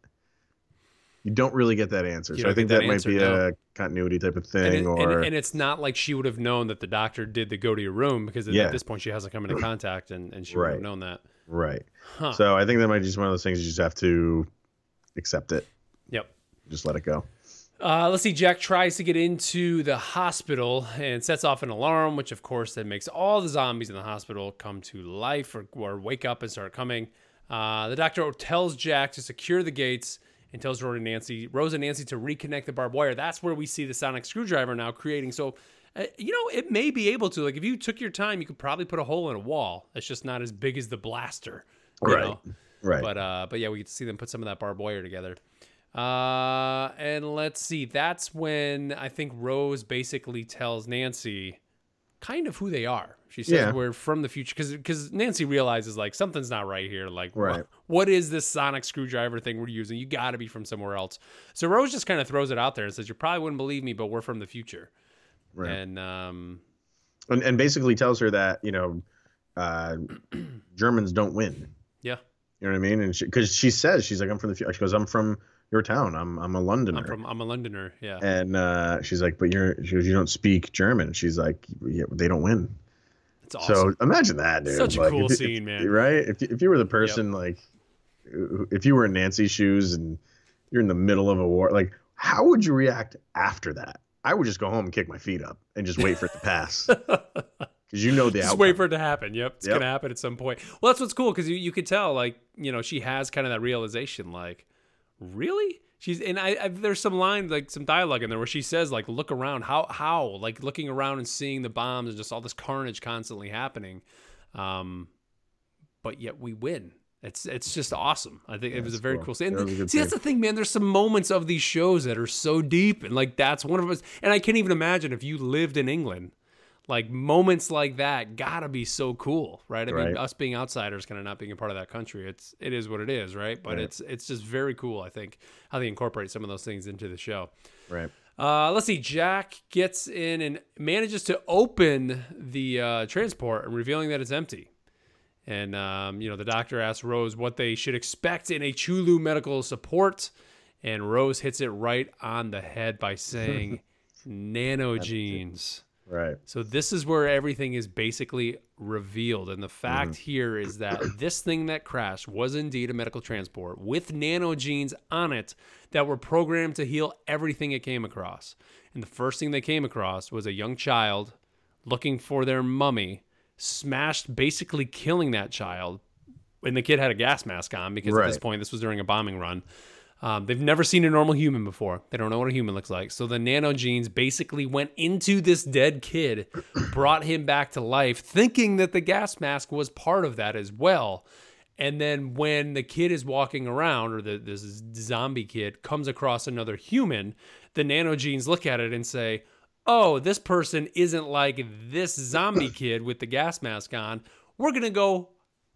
you don't really get that answer You so i think that, might answer, be no. a continuity type of And, thing it- or and, and it's not like she would have known that the doctor did the go to your room because at this point she hasn't come into contact and, and she would have known that. right Huh. So I think that might be just one of those things you just have to accept it, yep. just let it go. Uh, let's see. Jack tries to get into the hospital and sets off an alarm, which of course then makes all the zombies in the hospital come to life or, or wake up and start coming. Uh, the doctor tells Jack to secure the gates and tells Rose and Nancy, Rose and Nancy to reconnect the barbed wire. That's where we see the sonic screwdriver now creating. So, uh, you know, it may be able to. Like, if you took your time, you could probably put a hole in a wall. It's just not as big as the blaster. you Right. know? Right. But uh, but yeah, we get to see them put some of that barbed wire together. Uh, and let's see. That's when I think Rose basically tells Nancy kind of who they are. She says Yeah. we're from the future because because Nancy realizes like something's not right here. Like Right. what is this sonic screwdriver thing we're using? You got to be from somewhere else. So Rose just kind of throws it out there and says, "You probably wouldn't believe me, but we're from the future." Right. And um, and, and basically tells her that you know uh, Germans don't win. yeah, You know what I mean? And because she, says she's like I'm from the future. She goes I'm from your town. I'm I'm a Londoner. I'm from I'm a Londoner. Yeah, and uh, she's like, but you're she goes, you don't speak German. She's like, yeah, they don't win. It's awesome. So imagine that, dude. Such a Like, cool if scene, man. Right? If if you were the person like, if you were in Nancy's shoes and you're in the middle of a war, like, how would you react after that? I would just go home and kick my feet up and just wait for it to pass, because you know the Just outcome. wait for it to happen. Yep, it's Yep. gonna happen at some point. Well, that's what's cool because you, you could tell, like, you know, she has kind of that realization, like, really? She's and I, I there's some lines like some dialogue in there where she says like, look around, how how like looking around and seeing the bombs and just all this carnage constantly happening, um, but yet we win. It's it's just awesome. I think it was a very cool. cool scene. That was a See, that's the thing, man. There's some moments of these shows that are so deep, and like that's one of us. And I can't even imagine if you lived in England, like moments like that gotta be so cool, right? I mean, us being outsiders, kind of not being a part of that country, it's it is what it is, right? But Right. it's it's just very cool. I think how they incorporate some of those things into the show. Right. Uh, let's see. Jack gets in and manages to open the uh, transport and revealing that it's empty. And um, you know, the doctor asks Rose what they should expect in a Chula medical support, and Rose hits it right on the head by saying, "Nanogenes." Right. So this is where everything is basically revealed. And the fact Mm-hmm. here is that this thing that crashed was indeed a medical transport with nanogenes on it that were programmed to heal everything it came across. And the first thing they came across was a young child looking for their mummy, smashed, basically killing that child. And the kid had a gas mask on because at this point, this was during a bombing run. Um, they've never seen a normal human before. They don't know what a human looks like. So the nanogenes basically went into this dead kid, brought him back to life, thinking that the gas mask was part of that as well. And then when the kid is walking around, or the, this zombie kid comes across another human, the nanogenes look at it and say, oh, this person isn't like this zombie kid with the gas mask on. We're going to go,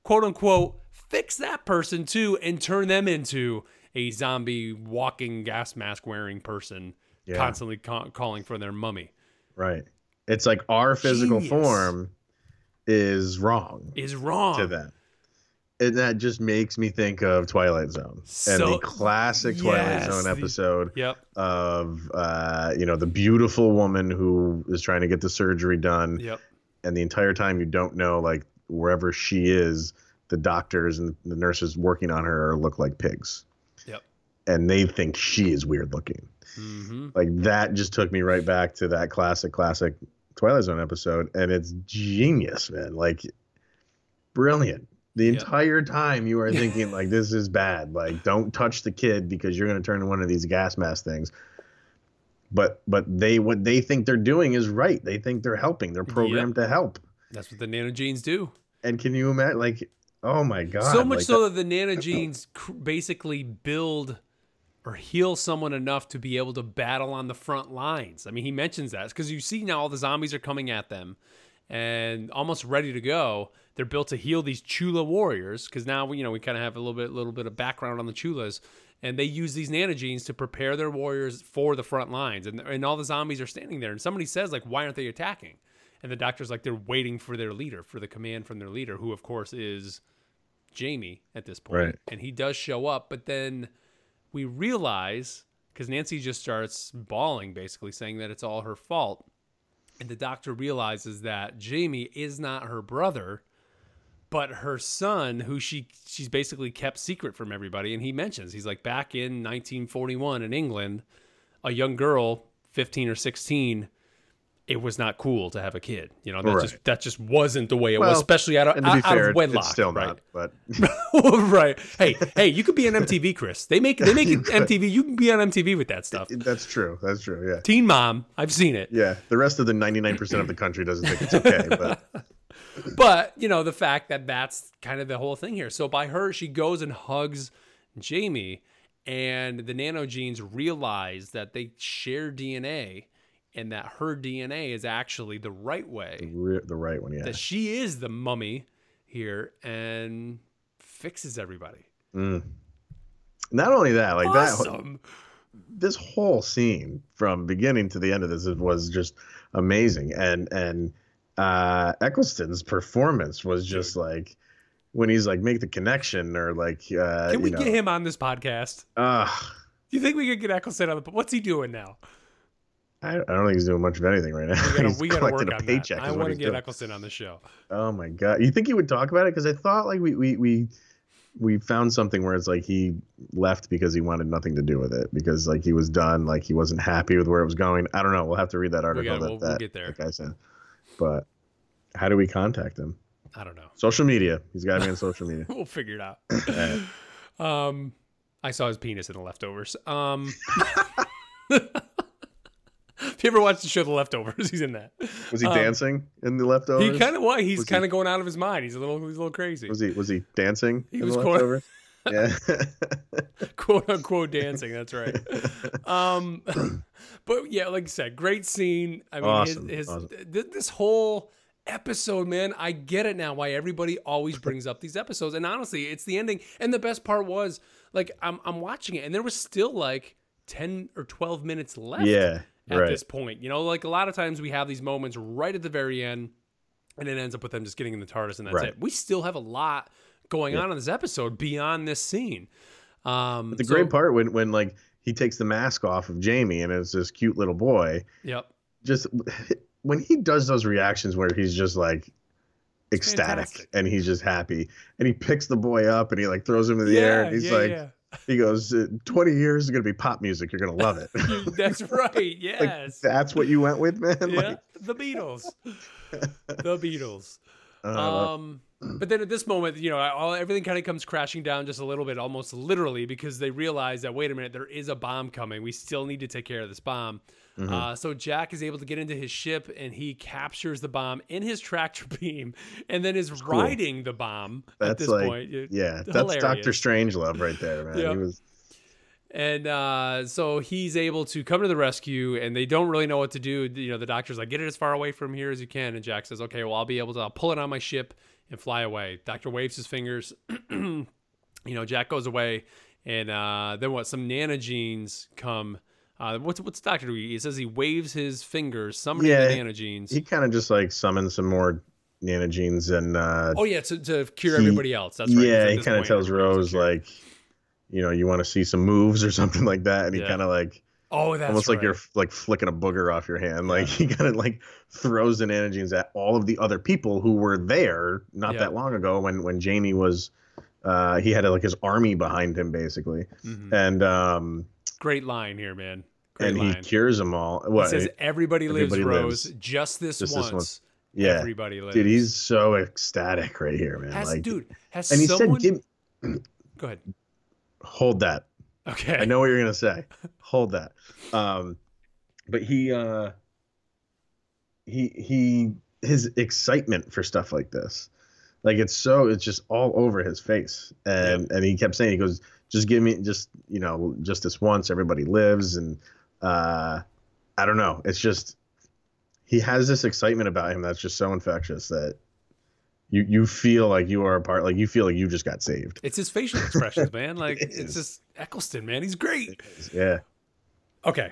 quote unquote, fix that person too and turn them into a zombie walking gas mask wearing person Yeah. constantly ca- calling for their mummy Right. It's like our physical Genius. form is wrong is wrong. to them. And that just makes me think of Twilight Zone and the classic Twilight Yes, Zone the- episode Yep. of uh, you know the beautiful woman who is trying to get the surgery done, Yep. and the entire time you don't know like wherever she is, the doctors and the nurses working on her look like pigs. And they think she is weird looking. hmm Like that just took me right back to that classic, classic Twilight Zone episode, and it's genius, man. Like brilliant. The Yeah. entire time you are thinking like this is bad. Like don't touch the kid because you're gonna turn into one of these gas mask things. But but they what they think they're doing is right. They think they're helping. They're programmed to help. That's what the nanogenes do. And can you imagine like oh my god. so much like, so that the nanogenes cr- basically build or heal someone enough to be able to battle on the front lines. I mean, he mentions that because you see now all the zombies are coming at them and almost ready to go. They're built to heal these Chula warriors because now you know we kind of have a little bit, little bit of background on the Chulas, and they use these nanogenes to prepare their warriors for the front lines. And and all the zombies are standing there, and somebody says like, "Why aren't they attacking?" And the doctor's like, "They're waiting for their leader, for the command from their leader, who of course is Jamie at this point. Right. And he does show up, but then we realize because Nancy just starts bawling, basically saying that it's all her fault. And the doctor realizes that Jamie is not her brother, but her son, who she she's basically kept secret from everybody. And he mentions he's like back in 1941 in England, a young girl, 15 or 16. It was not cool to have a kid, you know. That Right. just that just wasn't the way it Well, was, especially out of, and to be out, fair, of wedlock. still right? not. But right. Hey, hey, you could be on MTV, Chris. They make they make it MTV. You can be on MTV with that stuff. that's true. That's true. Yeah. Teen Mom, I've seen it. Yeah. The rest of the 99% of the country doesn't think it's okay. But But, you know, the fact that that's kind of the whole thing here. So by her, she goes and hugs Jamie and the nanogenes realize that they share DNA and that her DNA is actually the right way. re- the right one, yeah. That she is the mummy here and fixes everybody. Mm. Not only that, like that, this whole scene from beginning to the end of this was just amazing, and and uh, Eccleston's performance was just like when he's like make the connection or like uh, Can we you know, get him on this podcast? uh, Do you think we could get Eccleston on the? What's he doing now? I, I don't think he's doing much of anything right now. We gotta, we gotta work on a paycheck. that. I want to get doing. Eccleston on the show. Oh my god! You think he would talk about it? Because I thought like we we we we found something where it's like he left because he wanted nothing to do with it because like he was done, like he wasn't happy with where it was going. I don't know. We'll have to read that article gotta- that we'll- we'll get there. that guy sent. But how do we contact him? I don't know. Social media. He's got to be on social media. We'll figure it out. Um, I saw his penis in the leftovers. Um, if you ever watched the show The Leftovers, he's in that. Was he Um, dancing in the leftovers? He kind of? He's Was he- kind of going out of his mind. He's a little, he's a little crazy. was he was he dancing He in was leftovers? yeah. quote unquote dancing. That's right. Um, But yeah, like I said, great scene. I mean, Awesome, his, his awesome. th- this whole episode, man, I get it now why everybody always brings up these episodes. And honestly, it's the ending. And the best part was like I'm I'm watching it, and there was still like ten or twelve minutes left Yeah, at right. this point. You know, like a lot of times we have these moments right at the very end, and it ends up with them just getting in the TARDIS, and that's Right. it. We still have a lot going on in this episode beyond this scene. Um, The so- great part when when like he takes the mask off of Jamie and it's this cute little boy. Yep. Just when he does those reactions where he's just like ecstatic fantastic. and he's just happy and he picks the boy up and he like throws him in the air and he's yeah, like yeah. He goes "Uh, 20 years is gonna be pop music you're gonna love it That's right. Yes. that's what you went with man yeah. like the Beatles. the Beatles. uh, Um, but then at this moment, you know, all everything kind of comes crashing down just a little bit, almost literally, because they realize that wait a minute, there is a bomb coming. We still need to take care of this bomb. Mm-hmm. Uh, so Jack is able to get into his ship and he captures the bomb in his tractor beam, and then is riding the bomb at that's this like point. Yeah that's dr hilarious. Strangelove right there man he was And uh, so he's able to come to the rescue, and they don't really know what to do. You know, the doctor's like, "Get it as far away from here as you can." And Jack says, "Okay, well, I'll be able to. I'll pull it on my ship and fly away." Doctor waves his fingers. you know, Jack goes away, and uh, then what? Some nanogenes come. Uh, what's what's doctor do? He says he waves his fingers, summoning Yeah, the nanogenes. he kind of just like summons some more nanogenes and uh oh yeah, to, to cure he- everybody else. That's right. yeah he kind of tells rose like you know you want to see some moves or something like that and he Yeah. kind of like "Oh, that's almost like right. you're like flicking a booger off your hand. Like he kind of like throws the nanogenes at all of the other people who were there not Yeah. that long ago when when Jamie was uh he had like his army behind him basically. Mhm. And um Great line here, man. Great and line. he cures them all. He What? says everybody lives, Rose. lives. Just this Just this once. once. yeah. Everybody lives. Dude, he's so ecstatic right here, man. has like dude has and he someone said give go ahead. Hold that. Okay. I know what you're gonna say. Hold that. Um, but he, uh, he, he, his excitement for stuff like this, like it's so, it's just all over his face. And and he kept saying, he goes, just give me, just you know, just this once. Everybody lives, and uh, I don't know. It's just he has this excitement about him that's just so infectious that. You, you feel like you are a part like you feel like you just got saved It's his facial expressions, man. Like It it's just Eccleston, man. He's great. yeah Okay.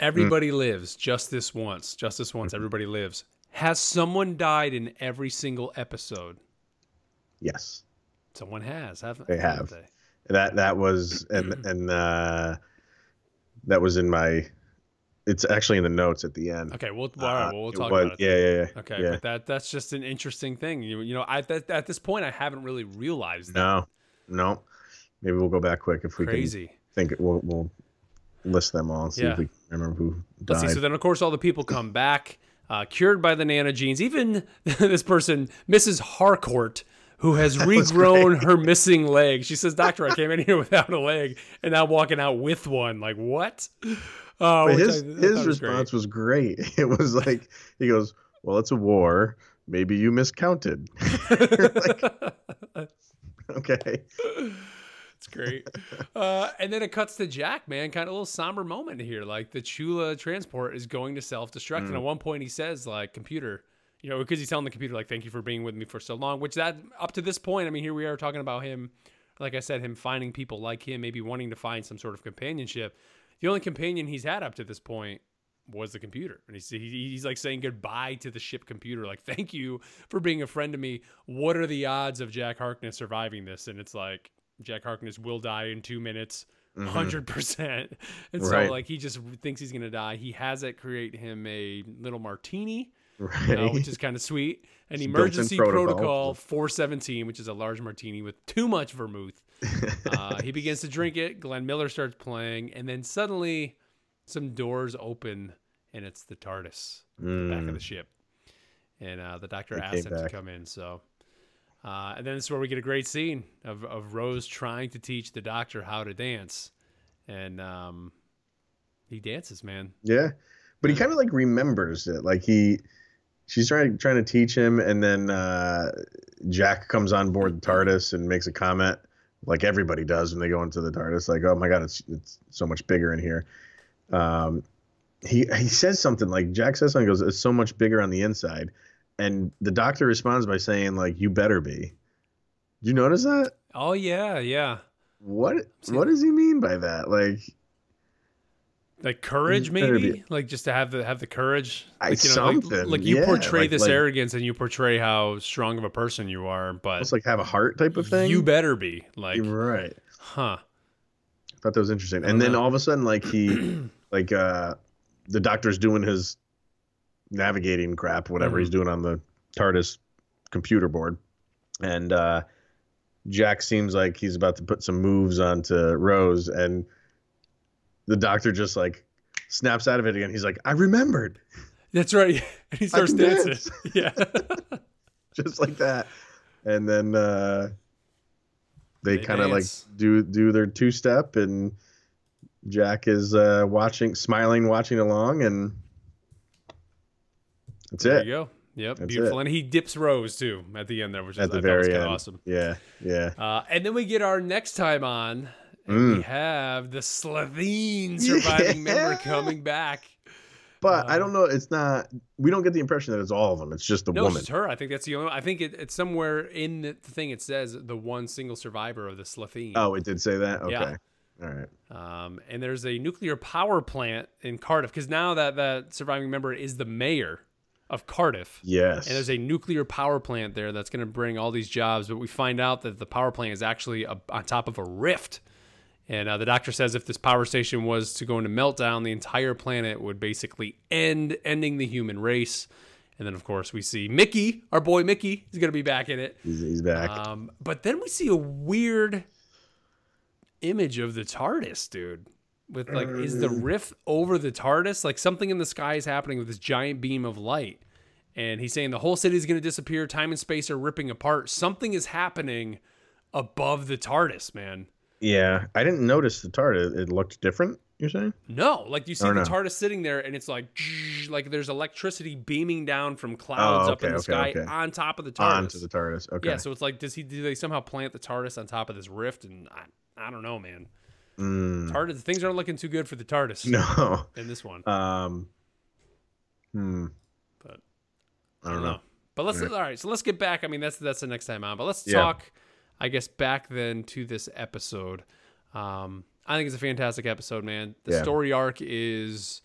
Everybody lives just this once. Just this once. Everybody lives. Has someone died in every single episode? yes Someone has, haven't They haven't have. they? that that was and and uh that was in my it's actually in the notes at the end Okay, we'll all right, Uh, well, we'll it talk was- about it. yeah yeah yeah Okay, yeah but that that's just an interesting thing. You, you know, I that, at this point I haven't really realized that. no no maybe we'll go back quick if we Crazy. can think it we'll, we'll list them all and see Yeah. if we can remember who Let's died see. So then, of course, all the people come back, uh, cured by the nanogenes. Even this person, Mrs. Harcourt, who has regrown her missing leg. She says, "Doctor, I came in here without a leg, and now walking out with one. Like what?" Oh, but his I- I his thought was great. response was great it was like he goes well it's a war maybe you miscounted okay It's great. Uh, and then it cuts to Jack, man. Kind of a little somber moment here. Like the Chula transport is going to self destruct. And Mm. at one point he says, like, computer, you know, because he's telling the computer, like, thank you for being with me for so long. Which that, up to this point, I mean, here we are talking about him, like I said, him finding people like him, maybe wanting to find some sort of companionship. The only companion he's had up to this point was the computer. And he's, he's like saying goodbye to the ship computer. Like, thank you for being a friend to me. What are the odds of Jack Harkness surviving this? And it's like, Jack Harkness will die in two minutes, Mhm. 100%. And so, Right. like, he just thinks he's going to die. He has it create him a little martini, right uh, which is kind of sweet. An It's emergency protocol. protocol 417, which is a large martini with too much vermouth. Uh, he begins to drink it. Glenn Miller starts playing. And then suddenly, some doors open, and it's the TARDIS, the back of Mm. the ship. And uh, the doctor It asks him to come in. So, uh, and then this is where we get a great scene of, of Rose trying to teach the doctor how to dance. And um, he dances, man. Yeah, but he kind of like remembers it. Like he, she's trying trying to teach him, and then uh, Jack comes on board the TARDIS and makes a comment, like everybody does when they go into the TARDIS, like, "Oh my god, it's it's so much bigger in here." Um, he he says something like Jack says something goes it's so much bigger on the inside, and the doctor responds by saying like you better be. Do you notice that? Oh yeah, yeah. What what does he mean by that? Like like courage, maybe, like just to have the have the courage. Like, you know, something. Like, like you yeah, portray like, this like, arrogance and you portray how strong of a person you are, but it's like have a heart type of thing. You better be like right, huh? I thought that was interesting. And then know. all of a sudden, like he, like uh, the doctor's doing his navigating crap, whatever Mhm. he's doing on the TARDIS computer board, and uh, Jack seems like he's about to put some moves onto Rose, and the doctor just like snaps out of it again. He's like, "I remembered," That's right. And he starts dancing. dance. Yeah. just like that, and then uh, they, They kind of like do do their two step, and Jack is uh, watching, smiling, watching along, and that's there it. you go. Yep, That's beautiful. And he dips Rose too at the end there, which is At the I thought was very kinda end, awesome. yeah, yeah. Uh, and then we get our next time on, and we Mm. have the Slitheen surviving member coming back. But I Uh, don't know. It's not. We don't get the impression that it's all of them. It's just the No, woman. it's her. I think that's the only. I think it, it's somewhere in the thing. It says the one single survivor of the Slitheen. Oh, it did say that. Okay, Yeah. all right. Um, and there's a nuclear power plant in Cardiff because now that that surviving member is the mayor of Cardiff. Yes. And there's a nuclear power plant there that's going to bring all these jobs. But we find out that the power plant is actually a, on top of a rift. And uh, the doctor says if this power station was to go into meltdown, the entire planet would basically end, ending the human race. And then, of course, we see Mickey, our boy Mickey, is going to be back in it. he's, he's back. Um, but then we see a weird image of the TARDIS, dude. With like, is the rift over the TARDIS? Like something in the sky is happening with this giant beam of light. And he's saying the whole city is going to disappear. Time and space are ripping apart. Something is happening above the TARDIS, man. Yeah, I didn't notice the tart. It, looked different. You're saying? No, like you see Oh, the no. TARDIS sitting there, and it's like, like there's electricity beaming down from clouds Oh, up in the okay, sky okay. on top of the TARDIS. Onto the TARDIS. Okay. Yeah, so it's like, does he? Do they somehow plant the TARDIS on top of this rift? And I, I don't know, man. Mm, TARDIS, things aren't looking too good for the TARDIS no. in this one. Um. Hmm. But I don't know. But let's all right. So let's get back. I mean, that's that's the next time on. But let's Yeah. talk, I guess, back then to this episode. Um, I think it's a fantastic episode, man. The Yeah. story arc is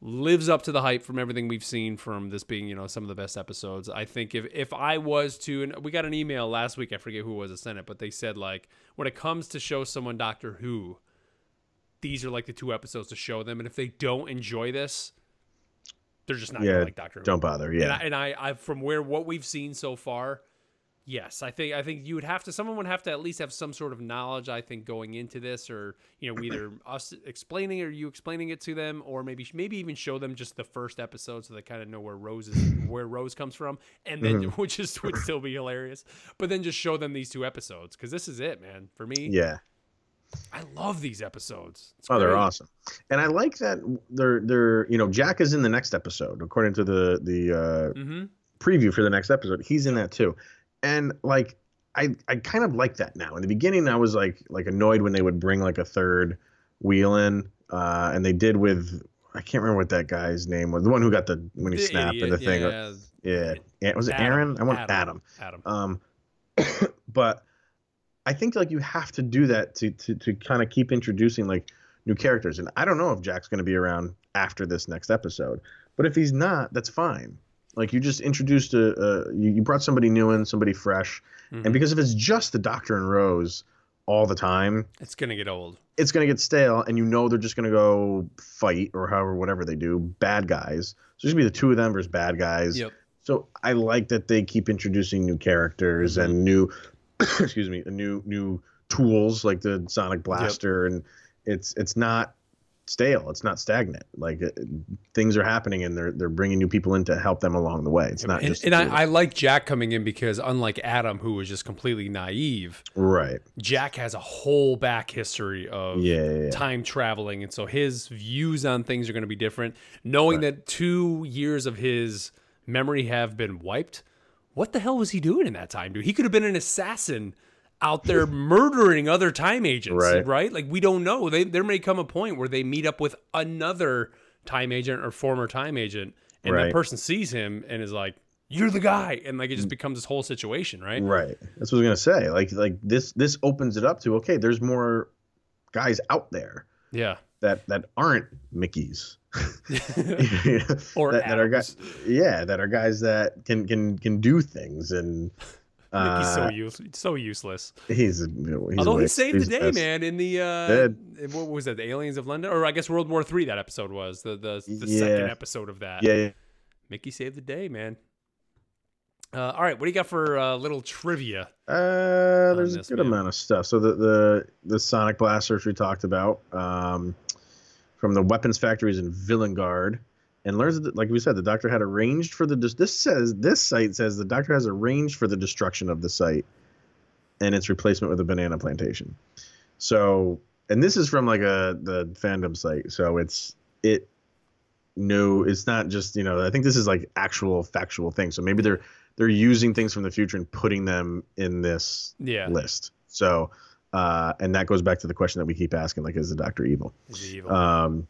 lives up to the hype from everything we've seen from this being, you know, some of the best episodes. I think if if I was to, and we got an email last week, I forget who was that sent it, but they said like when it comes to show someone Doctor Who, these are like the two episodes to show them, and if they don't enjoy this, they're just not Yeah, gonna like Doctor Who. Don't bother. And, Yeah. I, and I, I, from where what we've seen so far, yes, I think I think you would have to. Someone would have to at least have some sort of knowledge. I think going into this, or you know, either us explaining or you explaining it to them, or maybe maybe even show them just the first episode so they kind of know where Rose is, where Rose comes from, and then Mm-hmm. which is would still be hilarious. But then just show them these two episodes because this is it, man. For me, yeah. I love these episodes. It's Oh, they're awesome, and I like that they're they're you know Jack is in the next episode according to the the uh, Mhm. preview for the next episode. He's in that too, and like I I kind of like that now. In the beginning, I was like like annoyed when they would bring like a third wheel in, uh, and they did with I can't remember what that guy's name was. The one who got the when he The snapped idiot, and the thing. yeah, Yeah, yeah. Was it Adam. Aaron? I want Adam. Adam. Adam. Um, but I think like you have to do that to to to kind of keep introducing like new characters. And I don't know if Jack's going to be around after this next episode, but if he's not, that's fine. Like you just introduced a, a you, you brought somebody new in, somebody fresh, Mhm. and because if it's just the Doctor and Rose all the time, it's gonna get old. it's going to get stale, and you know they're just going to go fight or however whatever they do, bad guys. So it's going to be the two of them versus bad guys. Yep. So I like that they keep introducing new characters Mhm. and new, excuse me, new new tools like the Sonic Blaster, and it's it's not stale. It's not stagnant. Like it, things are happening, and they're they're bringing new people in to help them along the way. It's not and, just and the two of I, I like Jack coming in because unlike Adam, who was just completely naive, right. Jack has a whole back history of Yeah, yeah, yeah. time traveling, and so his views on things are going to be different. Knowing that two years of his memory have been wiped, what the hell was he doing in that time, dude? He could have been an assassin out there murdering other time agents, Right. right? Like we don't know. They, there may come a point where they meet up with another time agent or former time agent, and Right. that person sees him and is like, "You're the guy," and like it just mm. becomes this whole situation, right? Right. That's what I was gonna say. Like like this this opens it up to okay, there's more guys out there Yeah. that that aren't Mickey's. or that, that are guys yeah, that are guys that can can can do things and Mickey's so uh, use, so useless. he's, a- you know, he's Although he saved He's the day, best. man, in the uh, what was that? The Aliens of London, or I guess World War Three. That episode was the the, the Yeah. second episode of that. Yeah, yeah. Mickey saved the day, man. Uh, all right, what do you got for uh, little trivia? Uh, there's a good man. amount of stuff. So the the the sonic blasters we talked about um, from the weapons factories in Villengard, and learns that, like we said, the doctor had arranged for the dis- this says this site says the doctor has arranged for the destruction of the site and its replacement with a banana plantation. So, and this is from like a the fandom site, so it's it. No, it's not just you know. I think this is like actual factual thing. So maybe they're they're using things from the future and putting them in this Yeah, list. So, uh, and that goes back to the question that we keep asking, like, is the Doctor evil? is he evil? Um,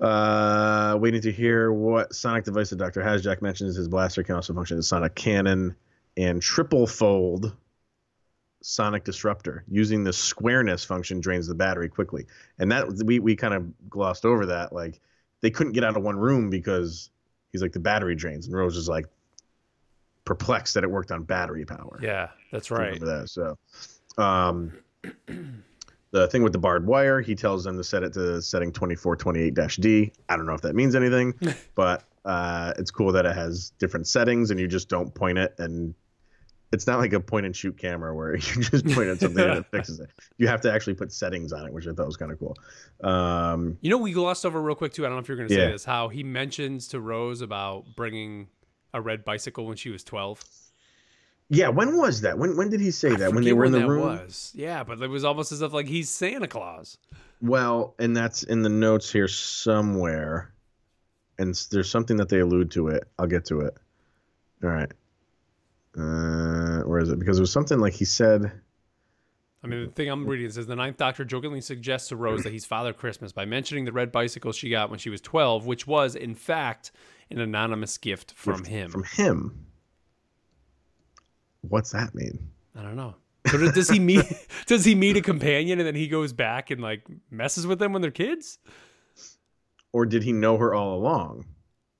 uh, waiting to hear what sonic device the Doctor has. Jack mentions his blaster can also function as sonic cannon and triple fold sonic disruptor. Using the squareness function drains the battery quickly, and that we we kind of glossed over that. Like they couldn't get out of one room because he's like the battery drains, and Rose is like perplexed that it worked on battery power. yeah, that's if you right. Remember that. So, um, the thing with the barbed wire, he tells them to set it to setting 2428-D. I don't know if that means anything, but uh, it's cool that it has different settings and you just don't point it and it's not like a point and shoot camera where you just point at something and it fixes it. You have to actually put settings on it, which I thought was kind of cool. Um, You know, we glossed over real quick too. I don't know if you're going to say Yeah. this. How he mentions to Rose about bringing a red bicycle when she was 12. Yeah, when was that? When when did he say I that? When they were in the room? Was. Yeah, but it was almost as if like he's Santa Claus. Well, and that's in the notes here somewhere. And there's something that they allude to it. I'll get to it. All right. Uh, where is it? Because it was something like he said. I mean, the thing I'm reading says the Ninth Doctor jokingly suggests to Rose that he's Father Christmas by mentioning the red bicycle she got when she was 12, which was, in fact, an anonymous gift from him. From him. What's that mean? I don't know. So does- he meet? does he meet a companion and then he goes back and like messes with them when they're kids? Or did he know her all along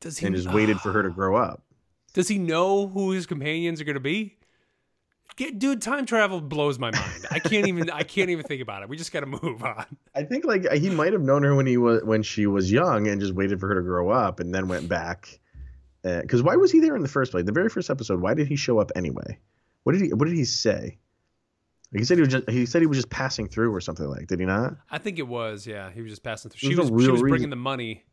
Does he? and just waited for her to grow up? Does he know who his companions are going to be? Get, dude, time travel blows my mind. I can't even. I can't even think about it. We just got to move on. I think like he might have known her when he was when she was young and just waited for her to grow up and then went back. Eh, because why was he there in the first place? The very first episode. Why did he show up anyway? What did he What did he say? He said he was just he said he was just passing through or something like. That. Did he not? I think it was. Yeah, he was just passing through. She There's was. no She was bringing reason. the money,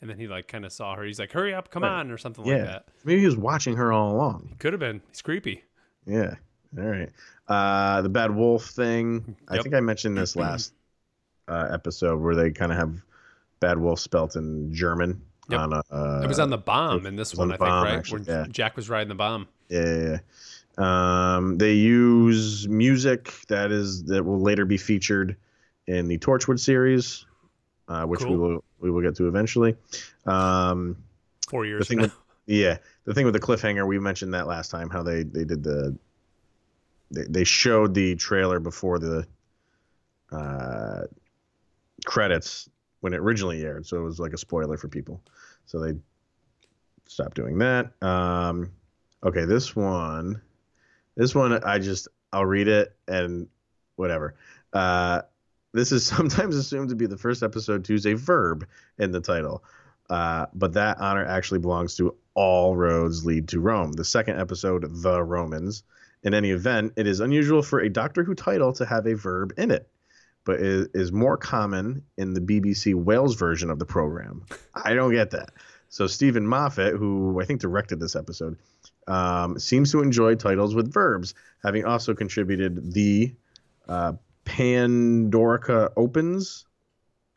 and then he like kind of saw her. He's like, "Hurry up, come Right. on," or something Yeah. like that. Maybe he was watching her all along. He could have been. He's creepy. Yeah. All right. Uh, the bad wolf thing. I think I mentioned this last uh, episode where they kind of have bad wolf spelt in German. Yep. On a, uh, it was on the bomb in this one, I think, bomb, right? actually, When yeah. Jack was riding the bomb. Yeah, yeah, yeah. Um, they use music that is that will later be featured in the Torchwood series, uh, which we will we will get to eventually. Um, Four the years. from with yeah, the thing with the cliffhanger, we mentioned that last time how they they did the they, they showed the trailer before the uh, credits when it originally aired, so it was like a spoiler for people. So they stopped doing that. Um, okay, this one, this one, I just I'll read it and whatever. Uh, this is sometimes assumed to be the first episode to use a verb in the title, uh, but that honor actually belongs to all roads lead to Rome. The second episode, The Romans. In any event, it is unusual for a Doctor Who title to have a verb in it, but it is more common in the BBC Wales version of the program. I don't get that. So Steven Moffat, who I think directed this episode, um, seems to enjoy titles with verbs, having also contributed the uh, Pandorica Opens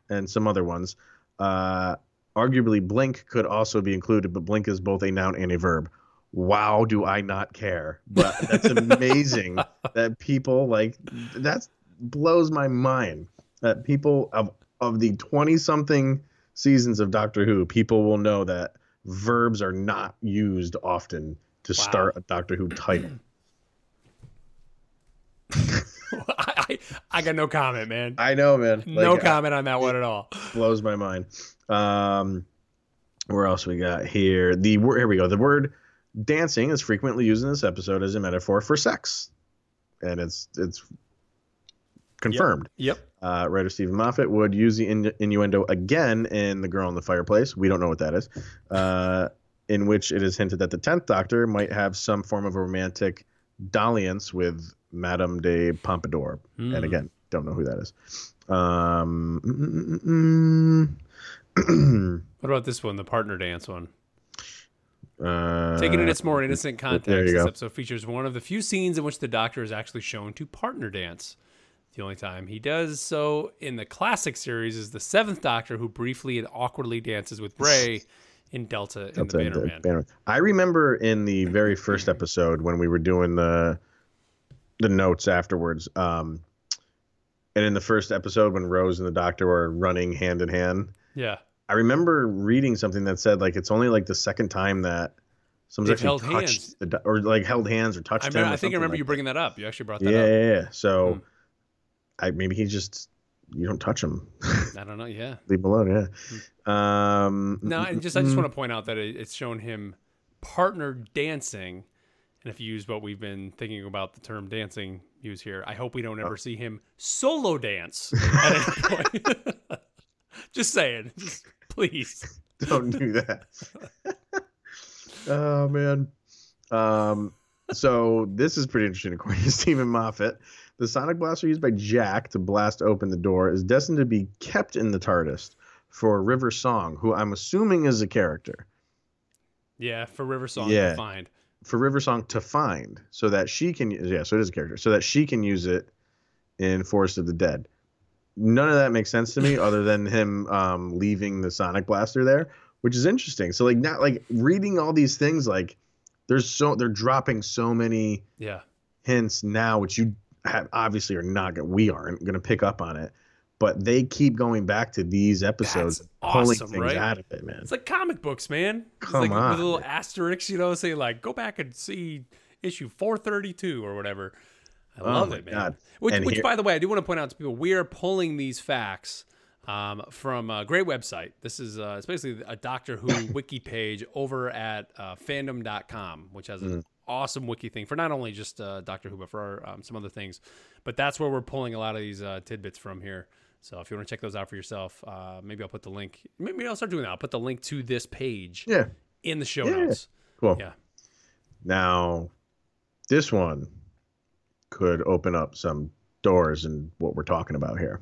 and some other ones. Uh, arguably, Blink could also be included, but Blink is both a noun and a verb. Wow, do I not care? But that's amazing that people like that blows my mind that people of of the 20 something seasons of Doctor Who, people will know that verbs are not used often to Wow. start a Doctor Who title. I, I, I got no comment, man. I know, man. no Like, uh, comment on that one at all. blows my mind. Um, where else we got here? The word here we go. The word dancing is frequently used in this episode as a metaphor for sex, and it's it's confirmed. Yep. Uh, writer Steven Moffat would use the in- innuendo again in The Girl in the Fireplace. We don't know what that is. Uh, in which it is hinted that the tenth Doctor might have some form of romantic dalliance with Madame de Pompadour. Hmm. And again, don't know who that is. Um, mm, mm, mm, What about this one, the partner dance one? mm. uh, Taken in its more innocent context, this episode features one of the few scenes in which the Doctor is actually shown to partner dance. The only time he does so in the classic series is the seventh Doctor, who briefly and awkwardly dances with Bray in Delta in Delta the and Bannermen. Bannermen. I remember in the very first episode when we were doing the the notes afterwards. Um, and in the first episode when Rose and the Doctor were running hand in hand, Yeah, I remember reading something that said like it's only like the second time that someone's They've actually held touched hands. the, or like held hands or touched I, him. remember, or I think I remember like you bringing that up. You actually brought that that. Yeah, up. yeah, yeah. So, Hmm. I maybe he just you don't touch him, I don't know. Yeah. leave him alone. Yeah. Um, No, and just I just want to point out that it, it's shown him partner dancing, and if you use what we've been thinking about the term dancing use here, I hope we don't Oh. ever see him solo dance at any point. just saying, just please. don't do that. oh man. Um, so this is pretty interesting. According to Steven Moffat, the sonic blaster used by Jack to blast open the door is destined to be kept in the TARDIS for River Song, who I'm assuming is a character. Yeah, for River Song Yeah. to find. For River Song to find, so that she can. Yeah, so it is a character, so that she can use it in Forest of the Dead. None of that makes sense to me, other than him um, leaving the sonic blaster there, which is interesting. So like, not like reading all these things, like there's so they're dropping so many Yeah. hints now, which you have obviously are not gonna we aren't gonna pick up on it, but they keep going back to these episodes, and pulling things right? out of it, man. It's like comic books, man. It's Come like on, With a little man. asterisk, you know, saying like, go back and see issue 432 or whatever. I Oh love it, man. God. Which, And which here- by the way, I do want to point out to people, we are pulling these facts um, from a great website. This is uh, it's basically a Doctor Who wiki page over at uh, fandom.com, which has Mm. Awesome wiki thing for not only just uh, Doctor Who, but for um, some other things. But that's where we're pulling a lot of these uh, tidbits from here. So if you want to check those out for yourself, uh, maybe I'll put the link. Maybe I'll start doing that. I'll put the link to this page yeah, in the show Yeah. notes. cool. Yeah. Now, this one could open up some doors in what we're talking about here.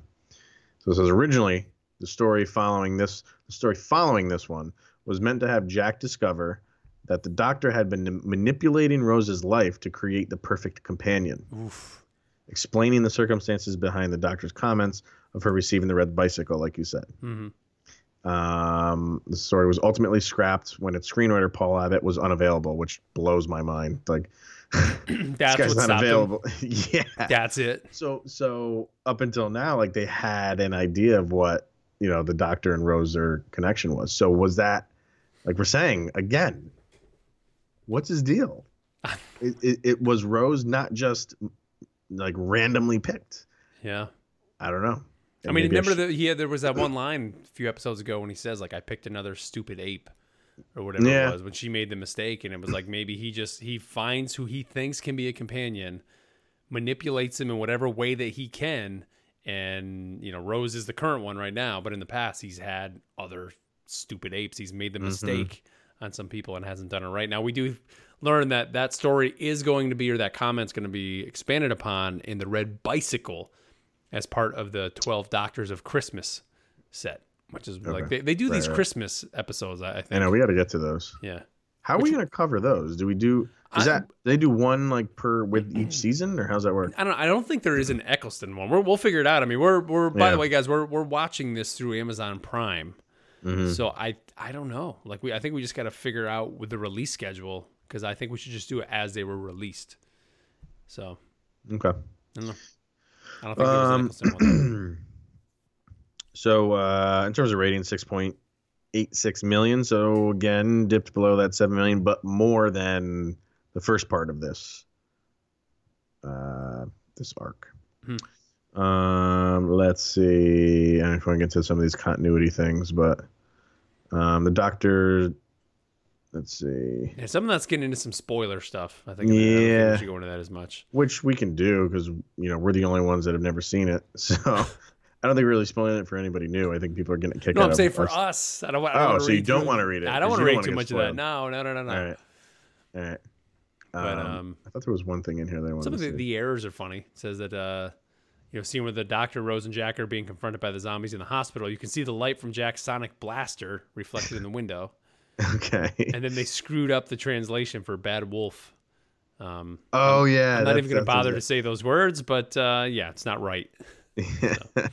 So this says originally the story following this the story following this one was meant to have Jack discover that the doctor had been manipulating Rose's life to create the perfect companion, Oof. explaining the circumstances behind the doctor's comments of her receiving the red bicycle, like you said. hmm Um, the story was ultimately scrapped when its screenwriter Paul Abbott was unavailable, which blows my mind. Like that's this guy's what's not available. yeah. That's it. So so up until now, like they had an idea of what you know the Doctor and Rose their connection was. So was that like we're saying again? What's his deal? it, it, it was Rose not just like randomly picked. Yeah. I don't know. I mean, Maybe remember sh- that he had there was that uh-huh. one line a few episodes ago when he says like I picked another stupid ape or whatever Yeah. it was when she made the mistake and it was like maybe he just he finds who he thinks can be a companion, manipulates him in whatever way that he can, and you know Rose is the current one right now, but in the past he's had other stupid apes. He's made the mm-hmm. mistake on some people and hasn't done it right. Now we do learn that that story is going to be or that comment's going to be expanded upon in the Red Bicycle as part of the 12 Doctors of Christmas set, which is like they, they do these Right, right. Christmas episodes, I I think. I know we got to get to those. Yeah. How are we going to cover those? Do we do? Is I- that they do one like per with each season, or how's that work? I don't I don't think there is an Eccleston one. We're, we'll figure it out. I mean, we're we're by Yeah. the way, guys, we're we're watching this through Amazon Prime. Mhm. So I I don't know. Like we I think we just got to figure out with the release schedule cuz I think we should just do it as they were released. So, Okay. I don't. I don't think there was an Um, one. So uh, in terms of rating, six point eight six million. So again, dipped below that seven million, but more than the first part of this uh, this arc. Hmm. Um, let's see. I don't know if I want to get to some of these continuity things, but um, the Doctor. Let's see. Yeah, some of that's getting into some spoiler stuff. I think. I don't think Yeah. we should go into that as much. which we can do because you know we're the only ones that have never seen it. So I don't think we're really spoiling it for anybody new. I think people are getting a kick No, out I'm saying for us. I don't. I don't Oh, so you don't wanna read it, I don't want to read too much of that. No, no, no, no, no. All right, all right. But Um, um, I thought there was one thing in here that I wanted some of to the, see. the errors are funny. It says that uh, you know, seeing where the doctor Rose and Jack are being confronted by the zombies in the hospital, you can see the light from Jack's sonic blaster reflected in the window, okay. and then they screwed up the translation for Bad Wolf. Um, oh yeah. I'm not even going to bother to say those words, but uh, yeah, it's not right. All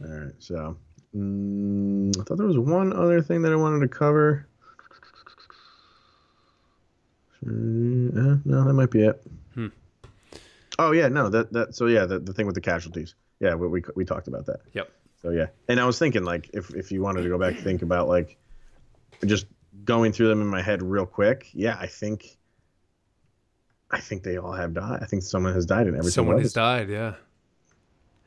right. So mm, I thought there was one other thing that I wanted to cover. Uh, no, that might be it. Hmm. Oh yeah, no, that that so yeah, the, the thing with the casualties. Yeah, we, we we talked about that. Yep. So yeah, and I was thinking like if if you wanted to go back and think about like just going through them in my head real quick. Yeah, I think I think they all have died. I think someone has died in every Someone has died. Yeah.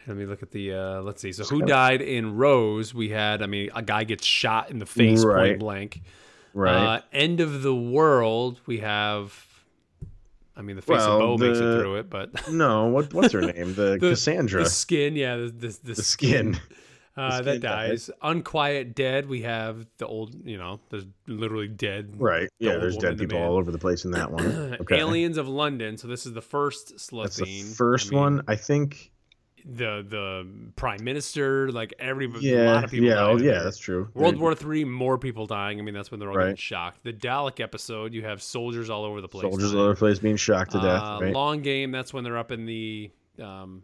Let me look at the. Uh, let's see. So who died in Rose? We had. I mean, a guy gets shot in the face, Right. point blank. right. Uh, End of the world. We have. I mean, the face Well, of Boe makes it through it, but no, what what's her name? The, The- Cassandra. the skin, yeah, the the, the, the skin. uh, the that skin dies. Unquiet dead. We have the old, you know, there's literally dead. Right. Yeah, there's dead people man. all over the place in that one. Okay. Aliens of London. So this is the first That's Slitheen. the first I mean, one. I think. The the prime minister, like every a Yeah. lot of people. yeah. Oh, yeah. there. That's true. World War Three, more people dying. I mean, that's when they're all getting shocked. The Dalek episode, you have soldiers all over the place. Soldiers dying. all over the place being shocked to death. Uh, right. Long game. That's when they're up in the. Um,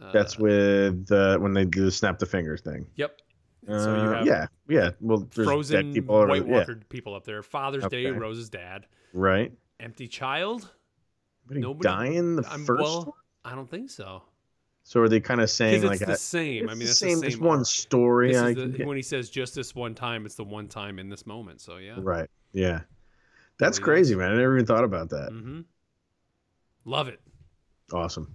uh, That's with uh, when they do the snap the fingers thing. Yep. Uh, so you have yeah. Yeah. Well, frozen people over. White the- Yeah. Walker people up there. Father's Day, Rose's dad. Right. Empty child. Nobody, Nobody- in the I'm, first well, one? I don't think so. So are they kind of saying it's like the same. it's I mean, the that's same, the It's same. one story. This is the, when he says just this one time, it's the one time in this moment. So yeah. Right. Yeah. That's crazy, man. I never even thought about that. Mm-hmm. Love it. Awesome.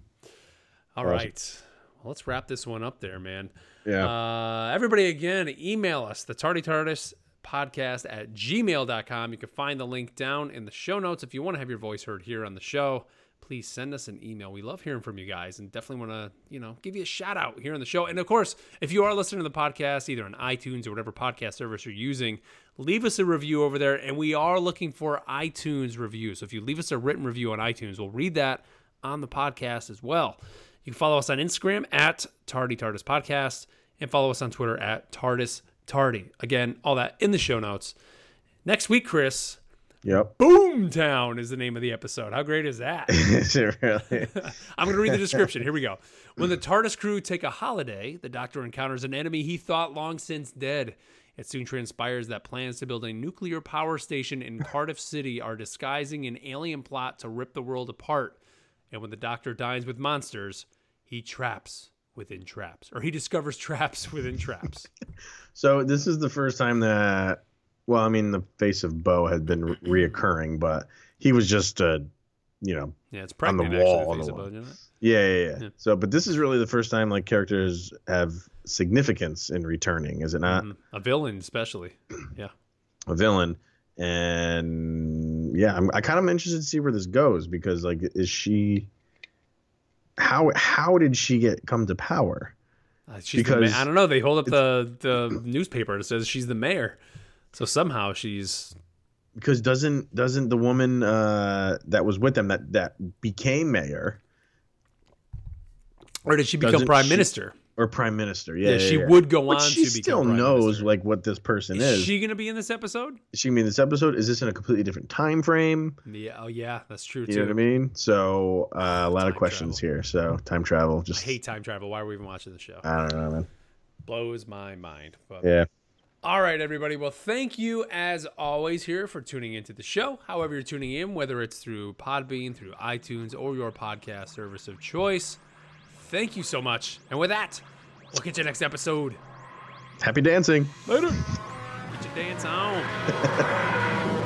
All Awesome. right. Well, let's wrap this one up there, man. Yeah. Uh, everybody, again, email us, the Tardy TARDIS podcast at gmail.com. You can find the link down in the show notes. If you want to have your voice heard here on the show, please send us an email. We love hearing from you guys and definitely want to, you know, give you a shout out here on the show. And of course, if you are listening to the podcast, either on iTunes or whatever podcast service you're using, leave us a review over there. And we are looking for iTunes reviews. So if you leave us a written review on iTunes, we'll read that on the podcast as well. You can follow us on Instagram at Tardy TARDIS Podcast and follow us on Twitter at TARDIS Tardy. Again, all that in the show notes. Next week, Chris, Yep. Boomtown is the name of the episode. How great is that? Is it really? I'm going to read the description. Here we go. When the TARDIS crew take a holiday, the Doctor encounters an enemy he thought long since dead. It soon transpires that plans to build a nuclear power station in Cardiff City are disguising an alien plot to rip the world apart. And when the Doctor dines with monsters, he traps within traps, or he discovers traps within traps. So this is the first time that, well, I mean, the face of Boe had been re- reoccurring, but he was just, uh, you know, Yeah, it's On the wall, actually, on the wall. it? yeah, yeah, yeah, Yeah. So, but this is really the first time like characters have significance in returning, is it not? Mhm. A villain, especially. Yeah. A villain, and yeah, I'm I kind of interested to see where this goes because like, is she? How how did she get come to power? Uh, she's the Because I don't know. They hold up the the newspaper that says she's the mayor. So somehow she's Because doesn't doesn't the woman uh, that was with them that that became mayor or did she become prime she- minister? or prime minister? Yeah, Yeah, yeah, she yeah. would go But on she still knows minister. like what this person Is is. she going to be in this episode? Is she gonna be in this episode? Is this in a completely different time frame? Yeah. Oh yeah, that's true too. You too. know what I mean? So uh, a lot Time of questions here. So time travel, I just hate time travel. Why are we even watching the show? I don't know, man. Blows my mind. But Yeah, All right, everybody. Well, thank you as always here for tuning into the show. However, you're tuning in, whether it's through Podbean, through iTunes, or your podcast service of choice. Thank you so much. And with that, We'll catch you next episode. Happy dancing. Later. Get your dance on.